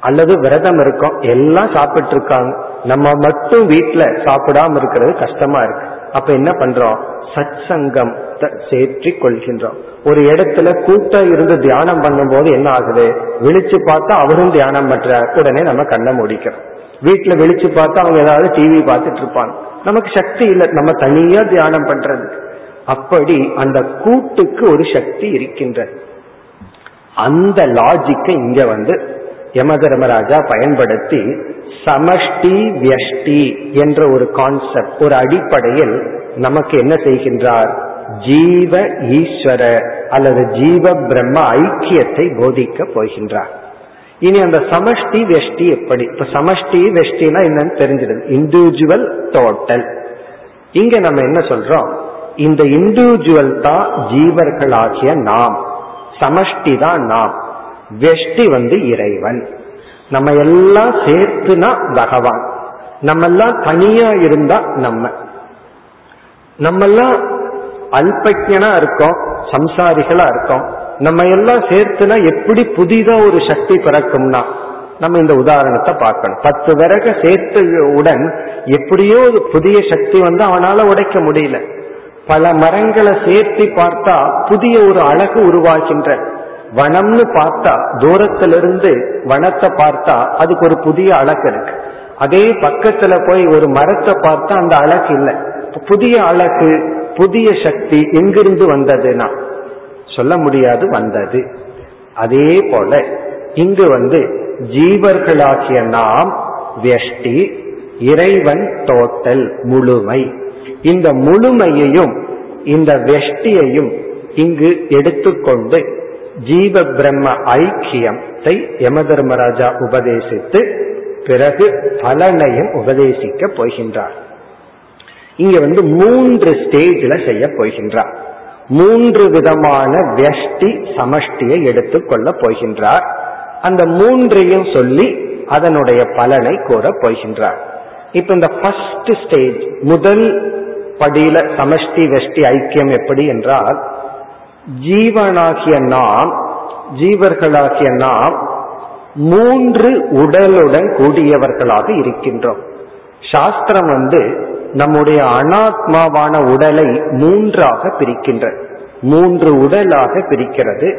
அல்லது விரதம் இருக்கோம் எல்லாம் சாப்பிட்டு இருக்காங்க நம்ம மட்டும் வீட்டுல சாப்பிடாம இருக்கிறது கஷ்டமா இருக்கு. அப்ப என்ன பண்றோம்? சத் சங்கம் சேற்றி கொள்கின்றோம். ஒரு இடத்துல கூட்ட இருந்து தியானம் பண்ணும்போது என்ன ஆகுது? விழிச்சு பார்த்தா அவரும் தியானம் பண்ற உடனே நம்ம கண்ணை முடிக்கிறோம். வீட்டுல விழிச்சு பார்த்தா அவங்க ஏதாவது டிவி பார்த்துட்டு இருப்பாங்க. நமக்கு சக்தி இல்லை. நம்ம தனியா தியானம் பண்றது. அப்படி அந்த கூட்டுக்கு ஒரு சக்தி இருக்கின்ற. அந்த லாஜிக்கை இங்க வந்து யம தர்மராஜா பயன்படுத்தி சமஷ்டி வியஷ்டி என்ற ஒரு கான்செப்ட் ஒரு அடிப்படையில் நமக்கு என்ன செய்கின்றார்? ஜீவ ஈஸ்வர அல்லது ஜீவ பிரம்ம ஐக்கியத்தை போதிக்க போகின்றார். இனி அந்த சமஷ்டி வெஷ்டி எப்படி? இப்ப சமஷ்டி வெஷ்டினா என்னன்னு தெரிஞ்சிடுது. இண்டிவிஜுவல் டோட்டல் இங்க நம்ம என்ன சொல்றோம்? இந்த இண்டிவிஜுவல் தான் ஜீவர்களாகிய நாம். சமஷ்டி தான் நாம். வெஷ்டி வந்து இறைவன். நம்ம எல்லாம் சேர்த்துனா பகவான். நம்ம எல்லாம் தனியா இருந்தா நம்ம. நம்ம எல்லாம் அல்பஜனா இருக்கோம் சம்சாரிகளா இருக்கோம். நம்ம எல்லாம் சேர்த்துனா எப்படி புதிதா ஒரு சக்தி பிறக்கும்னா நம்ம இந்த உதாரணத்தை பார்க்கணும். பத்து விறக சேர்த்தவுடன் எப்படியோ ஒரு புதிய சக்தி வந்து அவனால உடைக்க முடியல. பல மரங்களை சேர்த்து பார்த்தா புதிய ஒரு அழகு உருவாகின்ற. வனம்னு பார்த்தா தூரத்திலிருந்து வனத்தை பார்த்தா அதுக்கு ஒரு புதிய அழகு இருக்கு. அதே பக்கத்துல போய் ஒரு மரத்தை பார்த்தா அந்த அழகு இல்லை. புதிய அழகு புதிய சக்தி எங்கிருந்து வந்ததுன்னா? சொல்ல முடியாது வந்தது. அதே போல இங்கு வந்து ஜீவர்களாகிய நாம் வெஷ்டி இறைவன் டோட்டல் முழுமை. இந்த முழுமையையும் இந்த வெஷ்டியையும் இங்கு எடுத்துக்கொண்டு ஜீவ பிரம்ம ஐக்கியத்தை யம தர்மராஜா உபதேசித்து பிறகு பலனையும் உபதேசிக்க போகின்றார். இங்க வந்து மூன்று ஸ்டேஜில் செய்ய போகின்றார். மூன்று விதமான வெஷ்டி சமஷ்டியை எடுத்துக்கொள்ள போகின்றார். அந்த மூன்றையும் சொல்லி அதனுடைய பலனை கூற போகின்றார். இப்ப இந்த ஃபர்ஸ்ட் ஸ்டேஜ் முதல் படியில சமஷ்டி வெஷ்டி ஐக்கியம் எப்படி என்றால் ஜீவனாகிய நாம் ஜீவர்களாகிய நாம் மூன்று உடலுடன் கூடியவர்களாக இருக்கின்றோம். சாஸ்திரம் வந்து நம்முடைய அனாத்மாவான உடலை மூன்றாக பிரிக்கின்ற மூன்று உடலாக பிரிக்கிறது.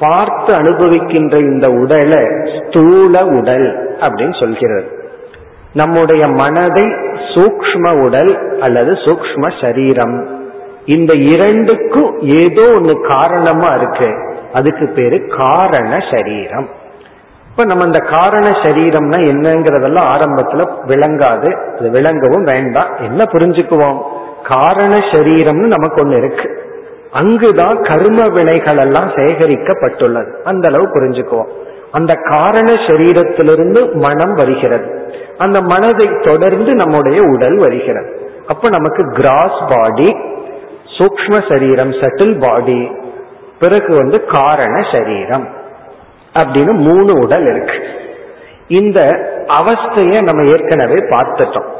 பார்த்து அனுபவிக்கின்ற இந்த உடலை ஸ்தூல உடல் அப்படின்னு சொல்கிறது. நம்முடைய மனதை சூக்ம உடல் அல்லது சூக்ம சரீரம். இந்த இரண்டுக்கும் ஏதோ ஒன்று காரணமா இருக்கு. அதுக்கு பேரு காரண சரீரம். இப்ப நம்ம இந்த காரண சரீரம்னா என்னங்கிறதெல்லாம் ஆரம்பத்துல விளங்காது. அது விளங்கவும் வேண்டாம். என்ன புரிஞ்சுக்குவோம்? காரண சரீரம்னு நமக்கு ஒண்ணு இருக்கு. அங்குதான் கர்ம வினைகள் எல்லாம் சேகரிக்கப்பட்டுள்ளது. அந்த அளவு புரிஞ்சுக்குவோம். அந்த காரண சரீரத்திலிருந்து மனம் வருகிறது. அந்த மனதை தொடர்ந்து நம்முடைய உடல் வருகிறது. அப்ப நமக்கு கிராஸ் பாடி சூக்ம சரீரம் சட்டில் பாடி பிறகு வந்து காரண சரீரம் அப்படின்னு மூணு உடல் இருக்கு. இந்த அவஸ்தைய நம்ம ஏற்கனவே பார்த்துட்டோம்.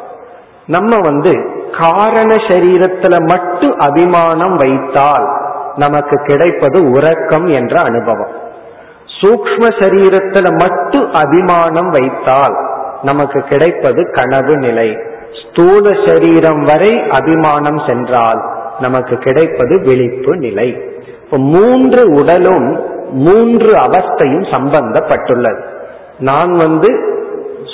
நம்ம வந்து காரண சரீரத்துல மட்டும் அபிமானம் வைத்தால் நமக்கு கிடைப்பது உறக்கம் என்ற அனுபவம். சூக்ம சரீரத்துல மட்டும் அபிமானம் வைத்தால் நமக்கு கிடைப்பது கனவு நிலை. ஸ்தூல சரீரம் வரை அபிமானம் சென்றால் நமக்கு கிடைப்பது விழிப்பு நிலை. மூன்று உடலும் மூன்று அவஸ்தையும் சம்பந்தப்பட்டுள்ளது. நான் வந்து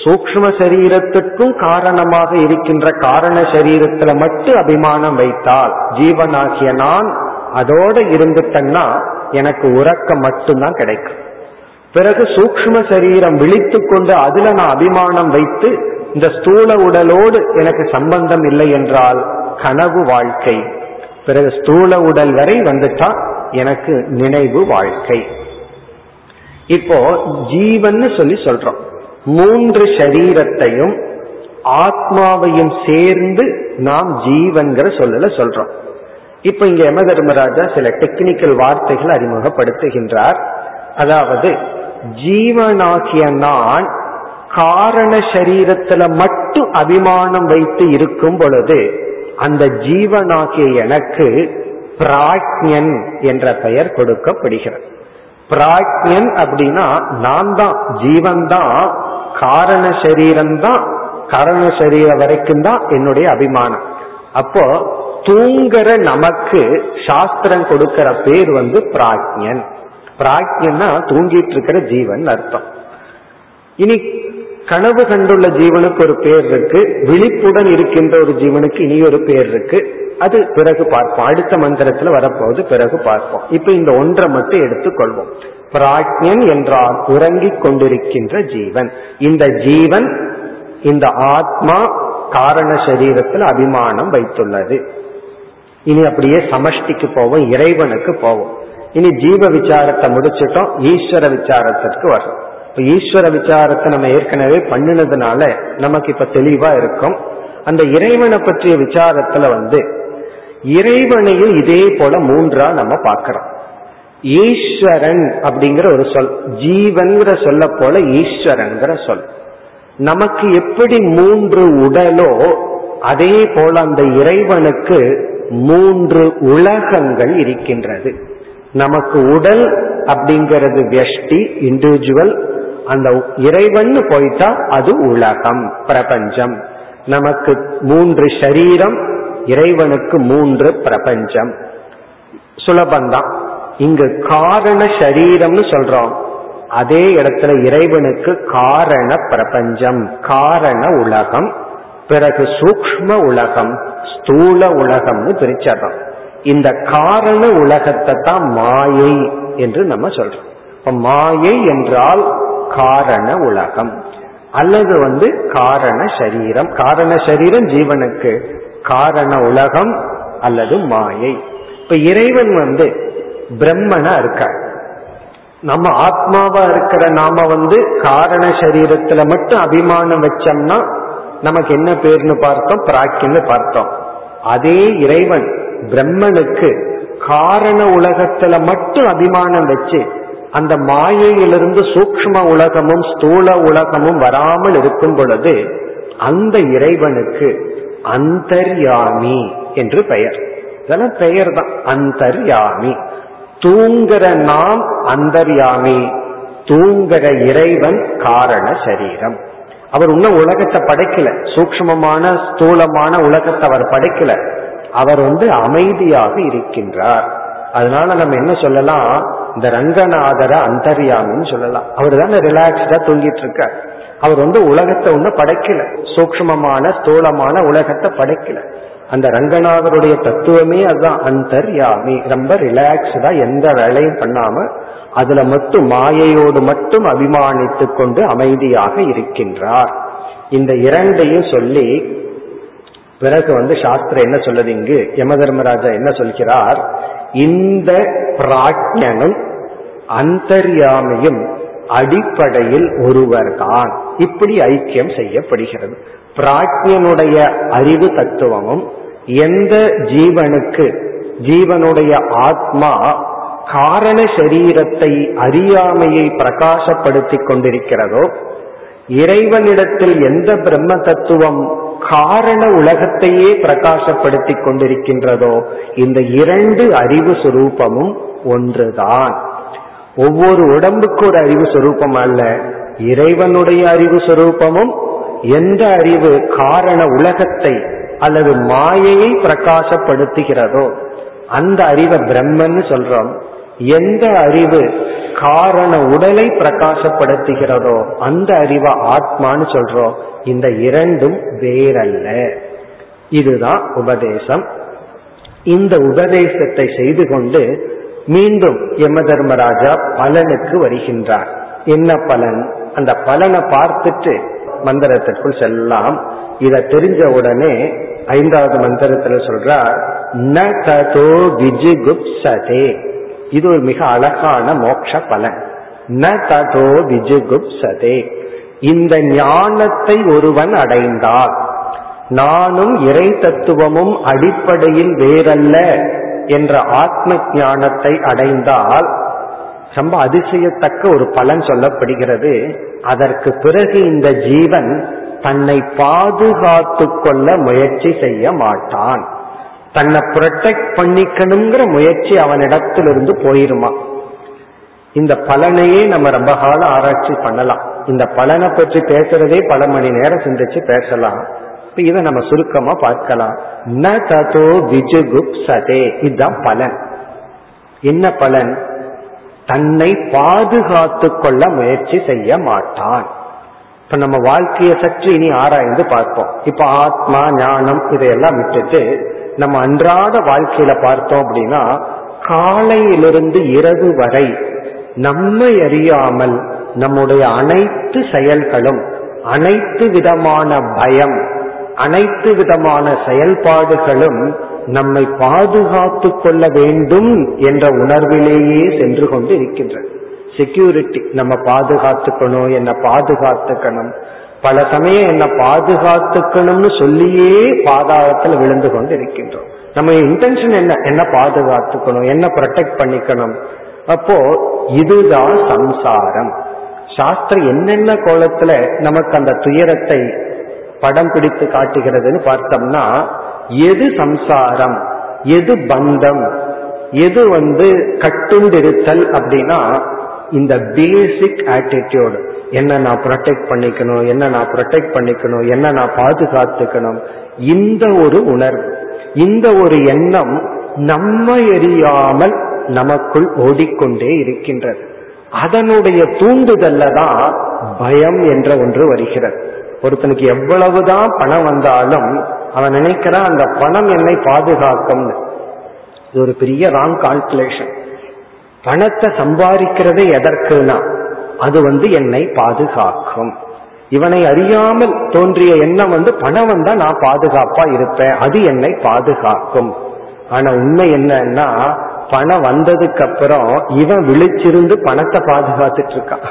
சூக்ம சரீரத்துக்கும் காரணமாக இருக்கின்ற காரண சரீரத்துல மட்டும் அபிமானம் வைத்தால் ஜீவனாகிய நான் அதோட இருந்துட்டேன்னா எனக்கு உறக்கம் மட்டும்தான் கிடைக்கும். பிறகு சூக்ம சரீரம் விழித்து கொண்டு அதுல நான் அபிமானம் வைத்து இந்த ஸ்தூல உடலோடு எனக்கு சம்பந்தம் இல்லை என்றால் கனவு வாழ்க்கை. பிறகு ஸ்தூல உடல் வரை வந்துட்டா எனக்கு நினைவு வாழ்க்கை. இப்போ ஜீவன் சொல்லி சொல்றோம். மூன்று சரீரத்தையும் ஆத்மாவையும் சேர்ந்து நாம் ஜீவன்கிற சொல்லல சொல்றோம். இப்ப இங்க யம தர்மராஜா சில டெக்னிக்கல் வார்த்தைகள் அறிமுகப்படுத்துகின்றார். அதாவது ஜீவனாகிய நான் காரண சரீரத்துல மட்டும் அபிமானம் வைத்து இருக்கும் பொழுது அந்த ஜீவனாகிய எனக்கு பிராக்ஞன் என்ற பெயர் கொடுக்கப்படுகிறது. பிராக்ஞன் அப்படின்னா நான் தான் ஜீவன் தான் காரண சரீரம் தான் காரண சரீரம் வரைக்கும் தான் என்னுடைய அபிமானம். அப்போ தூங்குற நமக்கு சாஸ்திரம் கொடுக்கிற பேர் வந்து பிராக்ஞன் பிராக்ஞன்னா தூங்கிட்டு இருக்கிற ஜீவன் அர்த்தம். இனி கனவு கண்டுள்ள ஜீவனுக்கு ஒரு பேர் இருக்கு விழிப்புடன் இருக்கின்ற ஒரு ஜீவனுக்கு இனி ஒரு பேர் இருக்கு. அது பிறகு பார்ப்போம். அடுத்த மந்திரத்துல வரப்போகுது பிறகு பார்ப்போம். இப்ப இந்த ஒன்றை மட்டும் எடுத்துக்கொள்வோம். பிராஜ்யன் என்றால் உறங்கிக் கொண்டிருக்கின்ற ஜீவன். இந்த ஜீவன் இந்த ஆத்மா காரண சரீரத்தில் அபிமானம் வைத்துள்ளது. இனி அப்படியே சமஷ்டிக்கு போவோம் இறைவனுக்கு போவோம். இனி ஜீவ விசாரத்தை முடிச்சிட்டோம் ஈஸ்வர விசாரத்திற்கு வரும் இப்ப ஈஸ்வர விசாரத்தை நம்ம ஏற்கனவே பண்ணினதுனால நமக்கு இப்ப தெளிவா இருக்கும். அந்த இறைவனை பற்றிய விசாரத்துல வந்து இறைவனையும் இதே போல மூன்றா நம்ம பார்க்கிறோம். ஈஸ்வரன் அப்படிங்கிற ஒரு சொல் ஜீவன்கிற சொல்ல போல ஈஸ்வரன்கிற சொல். நமக்கு எப்படி மூன்று உடலோ அதே போல அந்த இறைவனுக்கு மூன்று உலகங்கள் இருக்கின்றது. நமக்கு உடல் அப்படிங்கிறது வெஷ்டி இண்டிவிஜுவல் அந்த இறைவன் போயிட்டா அது உலகம் பிரபஞ்சம். நமக்கு மூன்று சரீரம் இறைவனுக்கு மூன்று பிரபஞ்சம். சுலபந்தான் இங்கு காரண சரீரம்னு சொல்றோம். அதே இடத்துல இறைவனுக்கு காரண பிரபஞ்சம் காரண உலகம். பிறகு சூக்ம உலகம் ஸ்தூல உலகம்னு பிரிச்சிடறோம் இந்த காரண உலகத்தை தான் மாயை என்று நம்ம சொல்றோம். இப்ப மாயை என்றால் காரண உலகம். அல்லது வந்து காரண சரீரம். காரண சரீரம் ஜீவனுக்கு காரண உலகம் அல்லது மாயை. இப்ப இறைவன் வந்து பிரம்மனா இருக்க நம்ம ஆத்மாவா இருக்கிற நாம வந்து காரண சரீரத்துல மட்டும் அபிமானம் வச்சோம்னா நமக்கு என்ன பேர்னு பார்த்தோம்? பிராக்கின்னு பார்த்தோம். அதே இறைவன். பிரம்மனுக்கு காரண உலகத்துல மட்டும் அபிமானம் வச்சு அந்த மாயையிலிருந்து சூக்ம உலகமும் ஸ்தூல உலகமும் வராமல் இருக்கும் பொழுது அந்த இறைவனுக்கு அந்தர்யாமி என்று பெயர். இதெல்லாம் பெயர் தான் அந்தர்யாமி. தூங்குற நாம் அந்தர்யாமி. தூங்குற இறைவன் காரண சரீரம். அவர் இன்னும் உலகத்தை படைக்கல. சூக்மமான ஸ்தூலமான உலகத்தை அவர் படைக்கல. அவர் வந்து அமைதியாக இருக்கின்றார். அதனால நம்ம என்ன சொல்லலாம்? இந்த ரங்கநாதர அந்தர்யாமின்னு சொல்லலாம். அவர் தானே ரிலாக்ஸ்டா தூங்கிட்டு இருக்க அவர் வந்து உலகத்தை ஒண்ணு படைக்கல. சூக்மமான ஸ்தூலமான உலகத்தை படைக்கல. அந்த ரங்கநாதருடைய தத்துவமே அதுதான். அந்தர்யாமி. ரொம்ப ரிலாக்ஸ்டா எந்த வேலையும் பண்ணாம அதுல மட்டும் மாயையோடு மட்டும் அபிமானித்து கொண்டு அமைதியாக இருக்கின்றார். இந்த இரண்டையும் சொல்லி பிறகு வந்து சாஸ்திரம் என்ன சொல்லுது இங்கு? யம தர்மராஜா என்ன சொல்கிறார்? இந்த பிராஜ்யனும் அந்தர்யாமியும் அடிப்படையில் ஒருவர்தான். இப்படி ஐக்கியம் செய்யப்படுகிறது. பிராஜ்யனுடைய அறிவு தத்துவமும் எந்த ஜீவனுக்கு ஜீவனுடைய ஆத்மா காரண சரீரத்தை அறியாமையை பிரகாசப்படுத்திக் கொண்டிருக்கிறதோ இறைவனிடத்தில் எந்த பிரம்ம தத்துவம் காரண உலகத்தையே பிரகாசப்படுத்திக் கொண்டிருக்கின்றதோ இந்த இரண்டு அறிவு சுரூபமும் ஒன்றுதான். ஒவ்வொரு உடம்புக்கு ஒரு அறிவு சுரூபம் அல்ல இறைவனுடைய அறிவு சுரூபமும் எந்த அறிவு காரண உலகத்தை அல்லது மாயையை பிரகாசப்படுத்துகிறதோ அந்த அறிவை பிரம்மன்னு சொல்றோம். எந்த அறிவு காரண உடலை பிரகாசப்படுத்துகிறதோ அந்த அறிவை ஆத்மான்னு சொல்றோம் இந்த இரண்டும் வேறல்ல. இதுதான் உபதேசம். இந்த உபதேசத்தை செய்து கொண்டு மீண்டும் யம தர்மராஜா பலனுக்கு வருகின்றார். என்ன பலன்? அந்த பலனை பார்த்துட்டு மந்திரத்திற்குள் செல்லாம். இதை தெரிஞ்ச உடனே ஐந்தாவது மந்திரத்துல சொல்றார் ந ததோ விஜிகுப்சதே. இது ஒரு மிக அழகான மோட்ச பலன். ந ததோ விஜுகுப்சதே. இந்த ஞானத்தை ஒருவன் அடைந்தால் நானும் இறை தத்துவமும் அடிப்படையில் வேறல்ல என்ற ஆத்ம ஞானத்தை அடைந்தால் ரொம்ப அதிசயத்தக்க ஒரு பலன் சொல்லப்படுகிறது. அதற்கு பிறகு இந்த ஜீவன் தன்னை பாதுகாத்து கொள்ள முயற்சி செய்ய மாட்டான். தன்னை ப்ரொடெக்ட் பண்ணிக்கணுங்கிற முயற்சி அவனிடத்திலிருந்து போயிருமா? இந்த பலனையே நம்ம ரொம்ப காலம் ஆராய்ச்சி பண்ணலாம். இந்த பலனை பற்றி பேசுறதே பல மணி நேரம் சிந்திச்சு பேசலாம். இப்ப இதை நம்ம சுருக்கமா பார்க்கலாம். ந ததோ விஜுகுப் சதே. இதுதான் பலன். என்ன பலன்? தன்னை பாதுகாத்து கொள்ள முயற்சி செய்ய மாட்டான். இப்ப நம்ம வாழ்க்கையை சற்று இனி ஆராய்ந்து பார்ப்போம். இப்ப ஆத்மா ஞானம் இதையெல்லாம் விட்டுட்டு நம்ம அன்றாட வாழ்க்கையில பார்த்தோம் அப்படின்னா காலையிலிருந்து இரவு வரை நம்மை அறியாமல் நம்முடைய அனைத்து செயல்களும் அனைத்து விதமான பயம் அனைத்து விதமான செயல்பாடுகளும் நம்மை பாதுகாத்து கொள்ள வேண்டும் என்ற உணர்விலேயே சென்று கொண்டு இருக்கின்றது செக்யூரிட்டி நம்ம பாதுகாத்துக்கணும் என்ன பாதுகாத்துக்கணும். பல சமயம் என்ன பாதுகாத்துக்கணும்னு சொல்லியே பாதாளத்தில் விழுந்து கொண்டு இருக்கின்றோம் நம்ம இன்டென்ஷன் என்ன? என்ன பாதுகாத்துக்கணும்? என்ன ப்ரொடெக்ட் பண்ணிக்கணும்? அப்போ இதுதான் சம்சாரம். சாஸ்திரம் என்னென்ன கோலத்துல நமக்கு அந்த துயரத்தை படம் பிடித்து காட்டுகிறதுன்னு பார்த்தோம்னா எது சம்சாரம்? எது பந்தம்? எது வந்து கட்டுண்டிருத்தல் அப்படின்னா இந்த பேசிக் ஆட்டிடியூடு என்ன நான் ப்ரொடெக்ட் பண்ணிக்கணும் என்ன நான் ப்ரொடெக்ட் பண்ணிக்கணும் என்ன நான் பாதுகாத்துக்கணும். இந்த ஒரு உணர்வு இந்த ஒரு எண்ணம் நம்ம எறியாமல் நமக்குள் ஓடிக்கொண்டே இருக்கின்றது. அதனுடைய தூண்டுதல்ல தான் பயம் என்ற ஒன்று வருகிறது. ஒருத்தனுக்கு எவ்வளவுதான் பணம் வந்தாலும் அவன் நினைக்கிறான் அந்த பணம் என்னை பாதுகாக்கும் இது ஒரு பெரிய ராங் கால்குலேஷன் பணத்தை சம்பாதிக்கிறதே எதற்குனா அது வந்து என்னை பாதுகாக்கும். இவனை அறியாமல் தோன்றிய எண்ணம் வந்து பணம் வந்தா நான் பாதுகாப்பா இருப்பேன். அது என்னை பாதுகாக்கும். ஆனா உண்மை என்னன்னா பணம் வந்ததுக்கு அப்புறம் இவன் விழிச்சிருந்து பணத்தை பாதுகாத்துட்டு இருக்கான்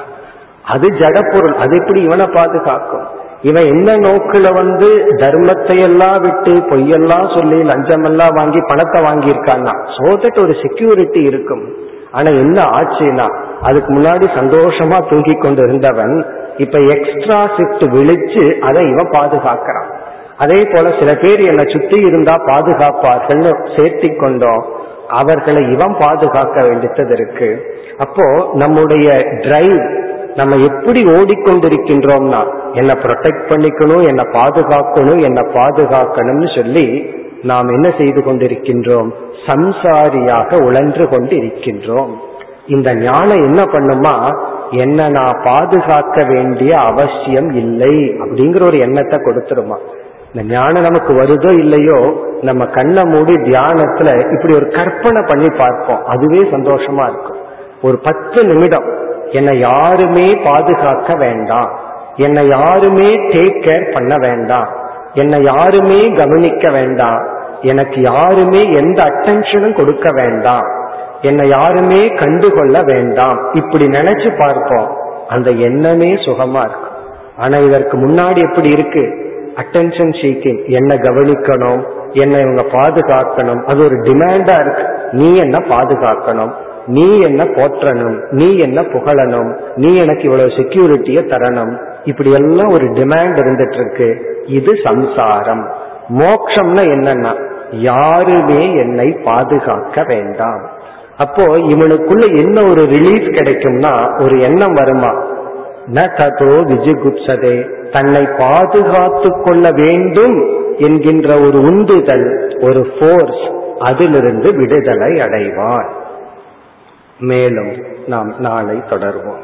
அது ஜடப்பொருள். அது எப்படி இவனை பாதுகாக்கும்? இவன் என்ன நோக்குல வந்து தர்மத்தை எல்லாம் விட்டு பொய்யெல்லாம் சொல்லி லஞ்சமெல்லாம் வாங்கி பணத்தை வாங்கியிருக்கான்னா சோ தட் ஒரு செக்யூரிட்டி இருக்கும். ஆனா என்ன ஆச்சுன்னா அதுக்கு முன்னாடி சந்தோஷமா தூங்கி கொண்டு இருந்தவன் இப்ப எக்ஸ்ட்ரா ஷிப்ட் விழிச்சு அதை இவன் பாதுகாக்கிறான். அதே போல சில பேர் என்னை சுத்தி இருந்தா பாதுகாப்பார்கள்னு சேர்த்தி கொண்டோம். அவர்களை இவன் பாதுகாக்க வேண்டியது இருக்கு. அப்போ நம்முடைய டிரைவ் நம்ம எப்படி ஓடிக்கொண்டிருக்கின்றோம்னா என்னை ப்ரொடெக்ட் பண்ணிக்கணும் என்னை பாதுகாக்கணும் என்னை பாதுகாக்கணும்னு சொல்லி நாம் என்ன செய்து கொண்டிருக்கின்றோம்? சம்சாரியாக உழன்று கொண்டு இருக்கின்றோம் இந்த ஞானம் என்ன பண்ணுமா? என்ன நான் பாதுகாக்க வேண்டிய அவசியம் இல்லை அப்படிங்கிற ஒரு எண்ணத்தை கொடுத்துருமா. இந்த ஞானம் நமக்கு வருதோ இல்லையோ நம்ம கண்ணை மூடி தியானத்துல இப்படி ஒரு கற்பனை பண்ணி பார்ப்போம். அதுவே சந்தோஷமா இருக்கும். ஒரு பத்து நிமிடம் என்னை யாருமே பாதுகாக்க வேண்டாம். என்னை யாருமே டேக் கேர் பண்ண வேண்டாம். என்னை யாருமே கவனிக்க வேண்டாம். எனக்கு யாருமே எந்த அட்டென்ஷனும் கொடுக்க வேண்டாம். என்னை யாருமே கண்டுகொள்ள வேண்டாம். இப்படி நினைச்சு பார்ப்போம். அந்த எண்ணமே சுகமா இருக்கும் ஆனா இதற்கு முன்னாடி எப்படி இருக்கு? அட்டென்ஷன் சீக்கிங் என்ன கவனிக்கணும். என்னை இவங்க பாதுகாக்கணும். அது ஒரு டிமாண்டா இருக்கு. நீ என்ன பாதுகாக்கணும். நீ என்ன போற்றணும். நீ என்ன புகழணும். நீ எனக்கு இவ்வளவு செக்யூரிட்டிய தரணும். இப்படி எல்லாம் ஒரு டிமாண்ட் இருந்துட்டு இருக்கு இது சம்சாரம். மோக்ஷம்னா என்னன்னா யாருமே என்னை பாதுகாக்க வேண்டாம். அப்போ இவனுக்குள்ள என்ன ஒரு ரிலீஃப் கிடைக்கும்னா ஒரு எண்ணம் வருமா? ந ததோ விஜிகுப்சதே. தன்னை பாதுகாத்து கொள்ள வேண்டும் என்கின்ற ஒரு உந்துதல் ஒரு ஃபோர்ஸ் அதிலிருந்து விடுதலை அடைவார் மேலும் நாம் நாளை தொடர்வோம்.